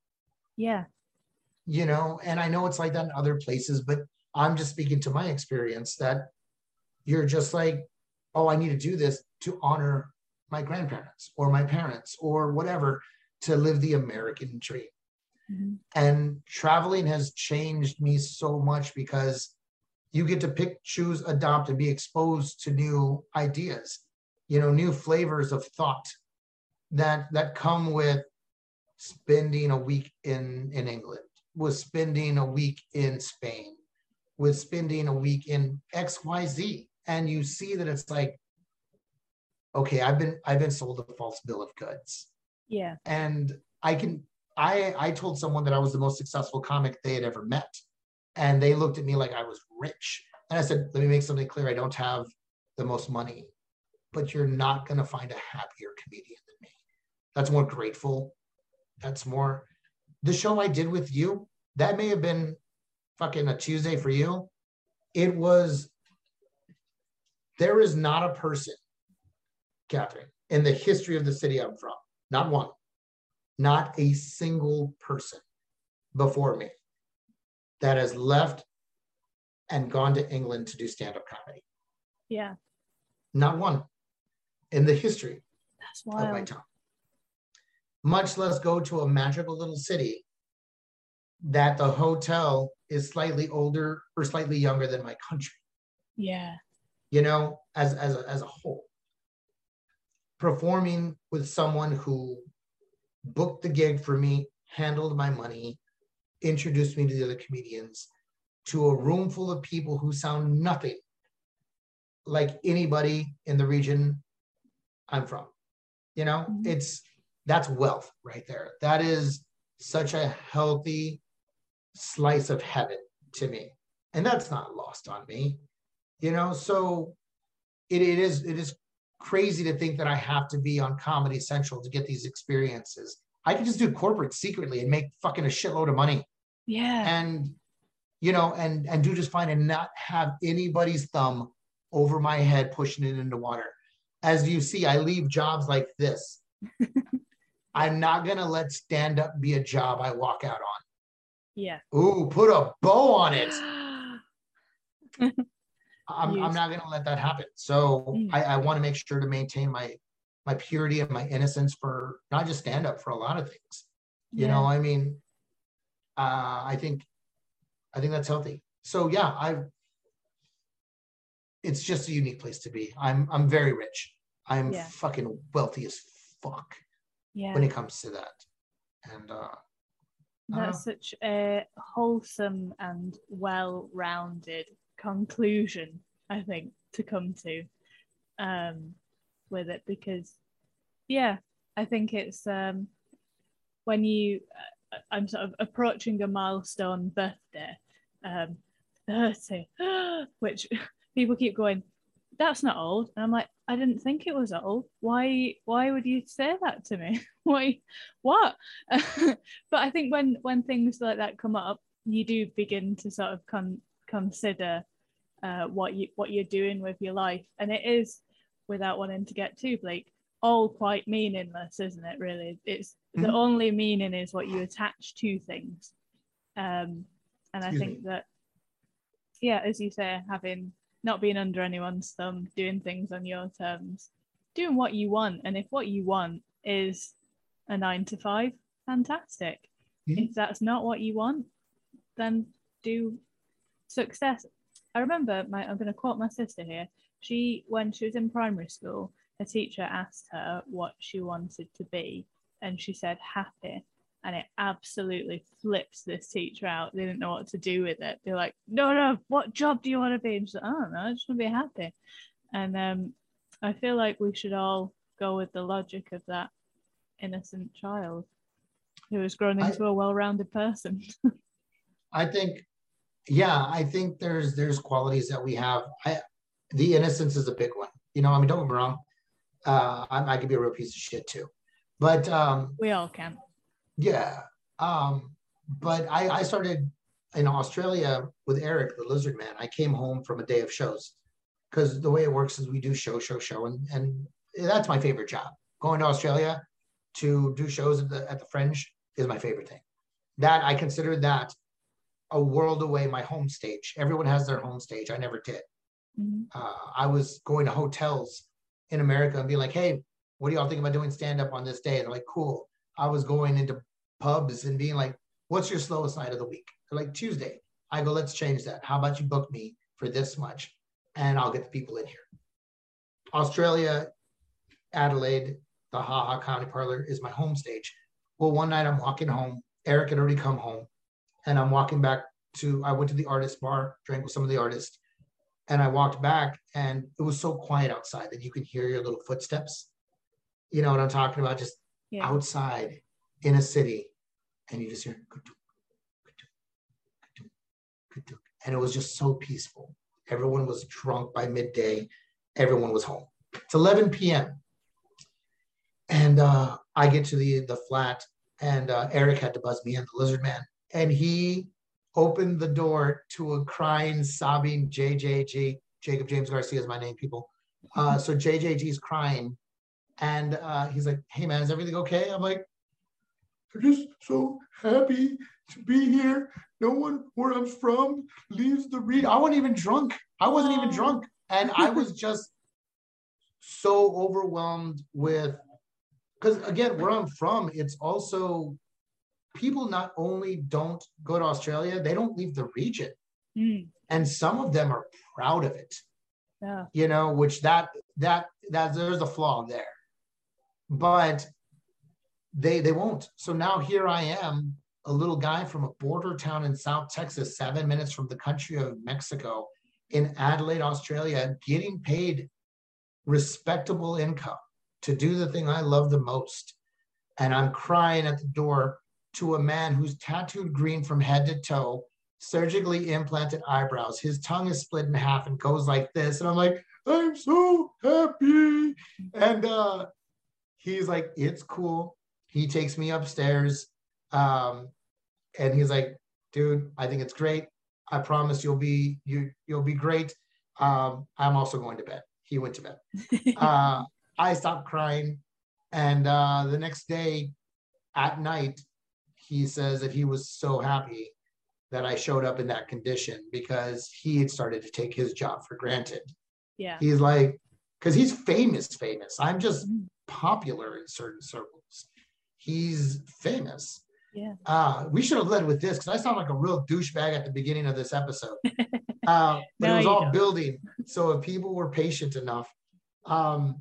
Yeah. You know and i know it's like that in other places but i'm just speaking to my experience that you're just like oh i need to do this to honor my grandparents or my parents or whatever to live the american dream Mhm. and traveling has changed me so much because you get to pick choose adopt and be exposed to new ideas you know new flavors of thought that that come with spending a week in in england with spending a week in spain was spending a week in xyz and you see that it's like okay i've been i've been sold a false bill of goods Yeah. and I can I I told someone that I was the most successful comic they had ever met, and they looked at me like I was rich. And I said, let me make something clear: I don't have the most money, but you're not going to find a happier comedian than me. That's more grateful. That's more. The show I did with you that may have been fucking a Tuesday for you. It was. There is not a person, Catherine, in the history of the city I'm from, not one, not a single person before me that has left and gone to England to do stand up comedy. Yeah. Not one in the history That's of my wild. Much less go to a magical little city that the hotel is slightly older or slightly younger than my country, Yeah. you know, as, as, a, as a whole. Performing with someone who booked the gig for me, handled my money, introduced me to the other comedians, to a room full of people who sound nothing like anybody in the region I'm from. You know, Mhm. it's that's wealth right there. That is such a healthy slice of heaven to me. And that's not lost on me. You know, so it, it is it is crazy to think that I have to be on Comedy Central to get these experiences. I can just do corporate secretly and make fucking a shitload of money Yeah. and you know and and do just fine and not have anybody's thumb over my head pushing it into water as you see i leave jobs like this i'm not going to let stand up be a job i walk out on. Yeah. ooh put a bow on it. I'm, I'm not going to let that happen. So Mm. i, I want to make sure to maintain my my purity and my innocence for not just stand up for a lot of things. You Yeah. know i mean uh i think i think that's healthy. So yeah i it's just a unique place to be. I'm i'm very rich. I'm Yeah. fucking wealthy as fuck Yeah. when it comes to that and uh That's Uh, such a wholesome and well-rounded conclusion, I think, to come to um, with it because, yeah, I think it's um, when you, uh, I'm sort of approaching a milestone birthday, um, 30, which people keep going, that's not old. And I'm like, I didn't think it was old. Why why would you say that to me? why what? but I think when when things like that come up, you do begin to sort of con- consider uh, what you what you're doing with your life. And it is, without wanting to get too bleak, all quite meaningless, isn't it? Really, it's the Mhm. only meaning is what you attach to things. Um, and I Excuse think that, yeah, as you say, having not being under anyone's thumb, doing things on your terms, doing what you want, and if what you want is a nine to five, fantastic. Mhm. If that's not what you want, then do success. I remember my I'm going to quote my sister here. She when she was in primary school, a teacher asked her what she wanted to be, and she said happy. And it absolutely flips this teacher out. They didn't know what to do with it. They're like, no, no, what job do you want to be? And she's like, I don't know, I just want to be happy. And um, I feel like we should all go with the logic of that innocent child who has grown into a well-rounded person. I think, yeah, I think there's there's qualities that we have. I the innocence is a big one. You know, I mean, don't get me wrong. Uh, I, I could be a real piece of shit too, but um, we all can. Yeah. Um, but I, I started in Australia with Eric, the lizard man. I came home from a day of shows because the way it works is we do show, show, show, and and that's my favorite job. Going to Australia to do shows at the at the Fringe is my favorite thing. That I consider that a world away my home stage. Everyone has their home stage. I never did. Mhm. Uh, I was going to hotels in America and being like, hey, what do y'all think about doing stand up on this day? And they're like, cool. I was going into pubs and being like, what's your slowest night of the week? They're like, Tuesday. I go, let's change that. How about you book me for this much and I'll get the people in here? Australia, Adelaide, the Ha Ha Comedy Parlor is my home stage. Well, one night I'm walking home. Eric had already come home and I'm walking back to, I went to the artist bar, drank with some of the artists, and I walked back and it was so quiet outside that you could hear your little footsteps. You know what I'm talking about? Just Yeah. outside in a city, and you just hear "Kutuk, kutuk, kutuk, kutuk," and it was just so peaceful. Everyone was drunk by midday. Everyone was home. It's 11 p.m. And uh, I get to the the flat, and uh, Eric had to buzz me in, the lizard man, and he opened the door to a crying, sobbing JJG. Jacob James Garcia is my name, people. Uh, so JJG's crying, and uh, he's like, "Hey man, is everything okay?" I'm like, "I'm just so happy to be here. No one where I'm from leaves the read. I wasn't even drunk. I wasn't even drunk, and I was just so overwhelmed with because again, where I'm from, it's also people not only don't go to Australia, they don't leave the region, Mm, and some of them are proud of it yeah. you know which that that that there's a flaw there but they they won't so now here i am a little guy from a border town in south texas seven minutes from the country of mexico in adelaide australia getting paid respectable income to do the thing i love the most and i'm crying at the door to a man who's tattooed green from head to toe surgically implanted eyebrows. His tongue is split in half and goes like this. And I'm like, I'm so happy. And uh, he's like, it's cool. He takes me upstairs. Um, and he's like, dude, I think it's great. I promise you'll be you you'll be great. Um, I'm also going to bed. He went to bed. Uh, I stopped crying. And uh, the next day at night, he says that he was so happy that I showed up in that condition because he had started to take his job for granted. yeah. He's like, because he's famous, famous. I'm just Mm, popular in certain circles. He's famous. Yeah. Uh, we should have led with this because I sound like a real douchebag at the beginning of this episode. Uh, but No, it was all don't. building. So if people were patient enough, um,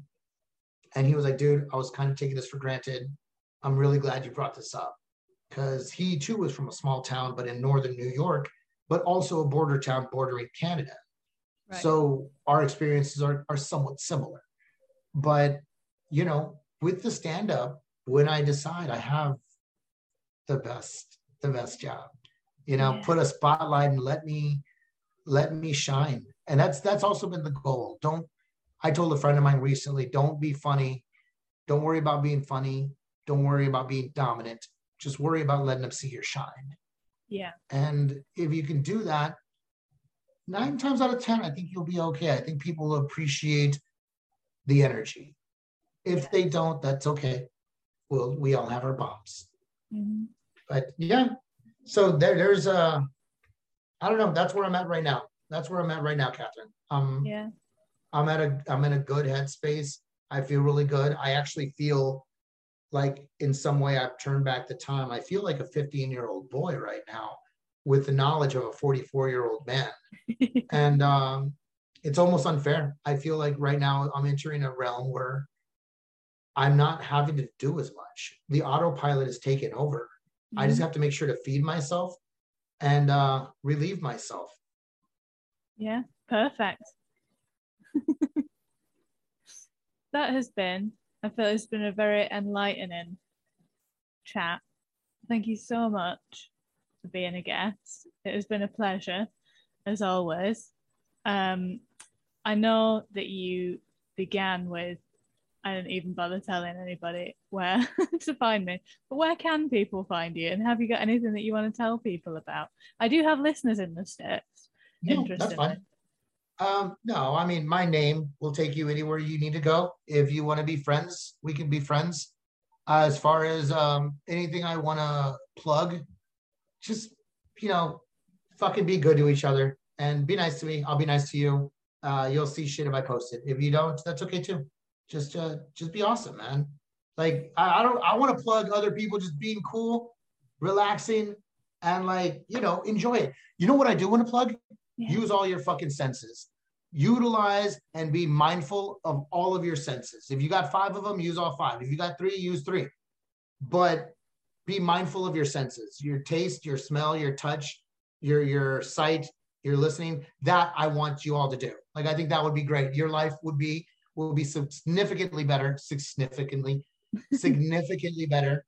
and he was like, dude, I was kind of taking this for granted. I'm really glad you brought this up. because he too was from a small town, but in northern New York, but also a border town bordering Canada. Right. So our experiences are, are somewhat similar. But, you know, with the stand up, when I decide I have the best, the best job, you know, Yeah. put a spotlight and let me, let me shine. And that's, that's also been the goal. Don't, I told a friend of mine recently, don't be funny. Don't worry about being funny. Don't worry about being dominant. Just worry about letting them see your shine. yeah, And if you can do that, nine times out of 10, I think you'll be okay. I think people will appreciate the energy. If they don't, that's okay. Well, we all have our bumps. Mhm. But yeah, so there, there's a, I don't know. That's where I'm at right now. That's where I'm at right now, Catherine. Um, yeah, I'm at a, I'm in a good headspace. I feel really good. I actually feel like in some way I've turned back the time. I feel like a 15 year old boy right now with the knowledge of a 44 year old man. and um, it's almost unfair. I feel like right now I'm entering a realm where I'm not having to do as much. The autopilot is taken over. I just Mhm. have to make sure to feed myself and uh, relieve myself. Yeah, perfect. that has been, I feel it's been a very enlightening chat. Thank you so much for being a guest. It has been a pleasure, as always. Um, I know that you began with, I didn't even bother telling anybody where to find me, but where can people find you? And have you got anything that you want to tell people about? I do have listeners in the States. No, that's Interesting. fine. Um, no, I mean, my name will take you anywhere you need to go. If you want to be friends, we can be friends. Uh, as far as um, anything I want to plug, just, you know, fucking be good to each other and be nice to me. I'll be nice to you. Uh, you'll see shit if I post it. If you don't, that's okay too. Just, uh, just be awesome, man. Like, I, I don't, I want to plug other people just being cool, relaxing, and like, you know, enjoy it. You know what I do want to plug? Yeah. use all your fucking senses utilize and be mindful of all of your senses if you got five of them use all five if you got three use three but be mindful of your senses your taste your smell your touch your your sight your listening that i want you all to do like i think that would be great your life would be will be significantly better significantly significantly better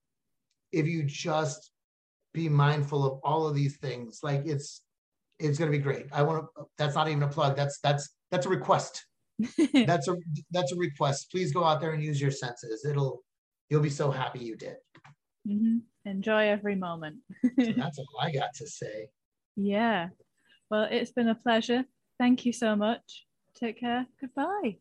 if you just be mindful of all of these things like it's it's going to be great i want to that's not even a plug that's that's that's a request that's a that's a request please go out there and use your senses it'll you'll be so happy you did Mhm. Enjoy every moment. so that's all i got to say yeah. Well, it's been a pleasure. Thank you so much. Take care. Goodbye.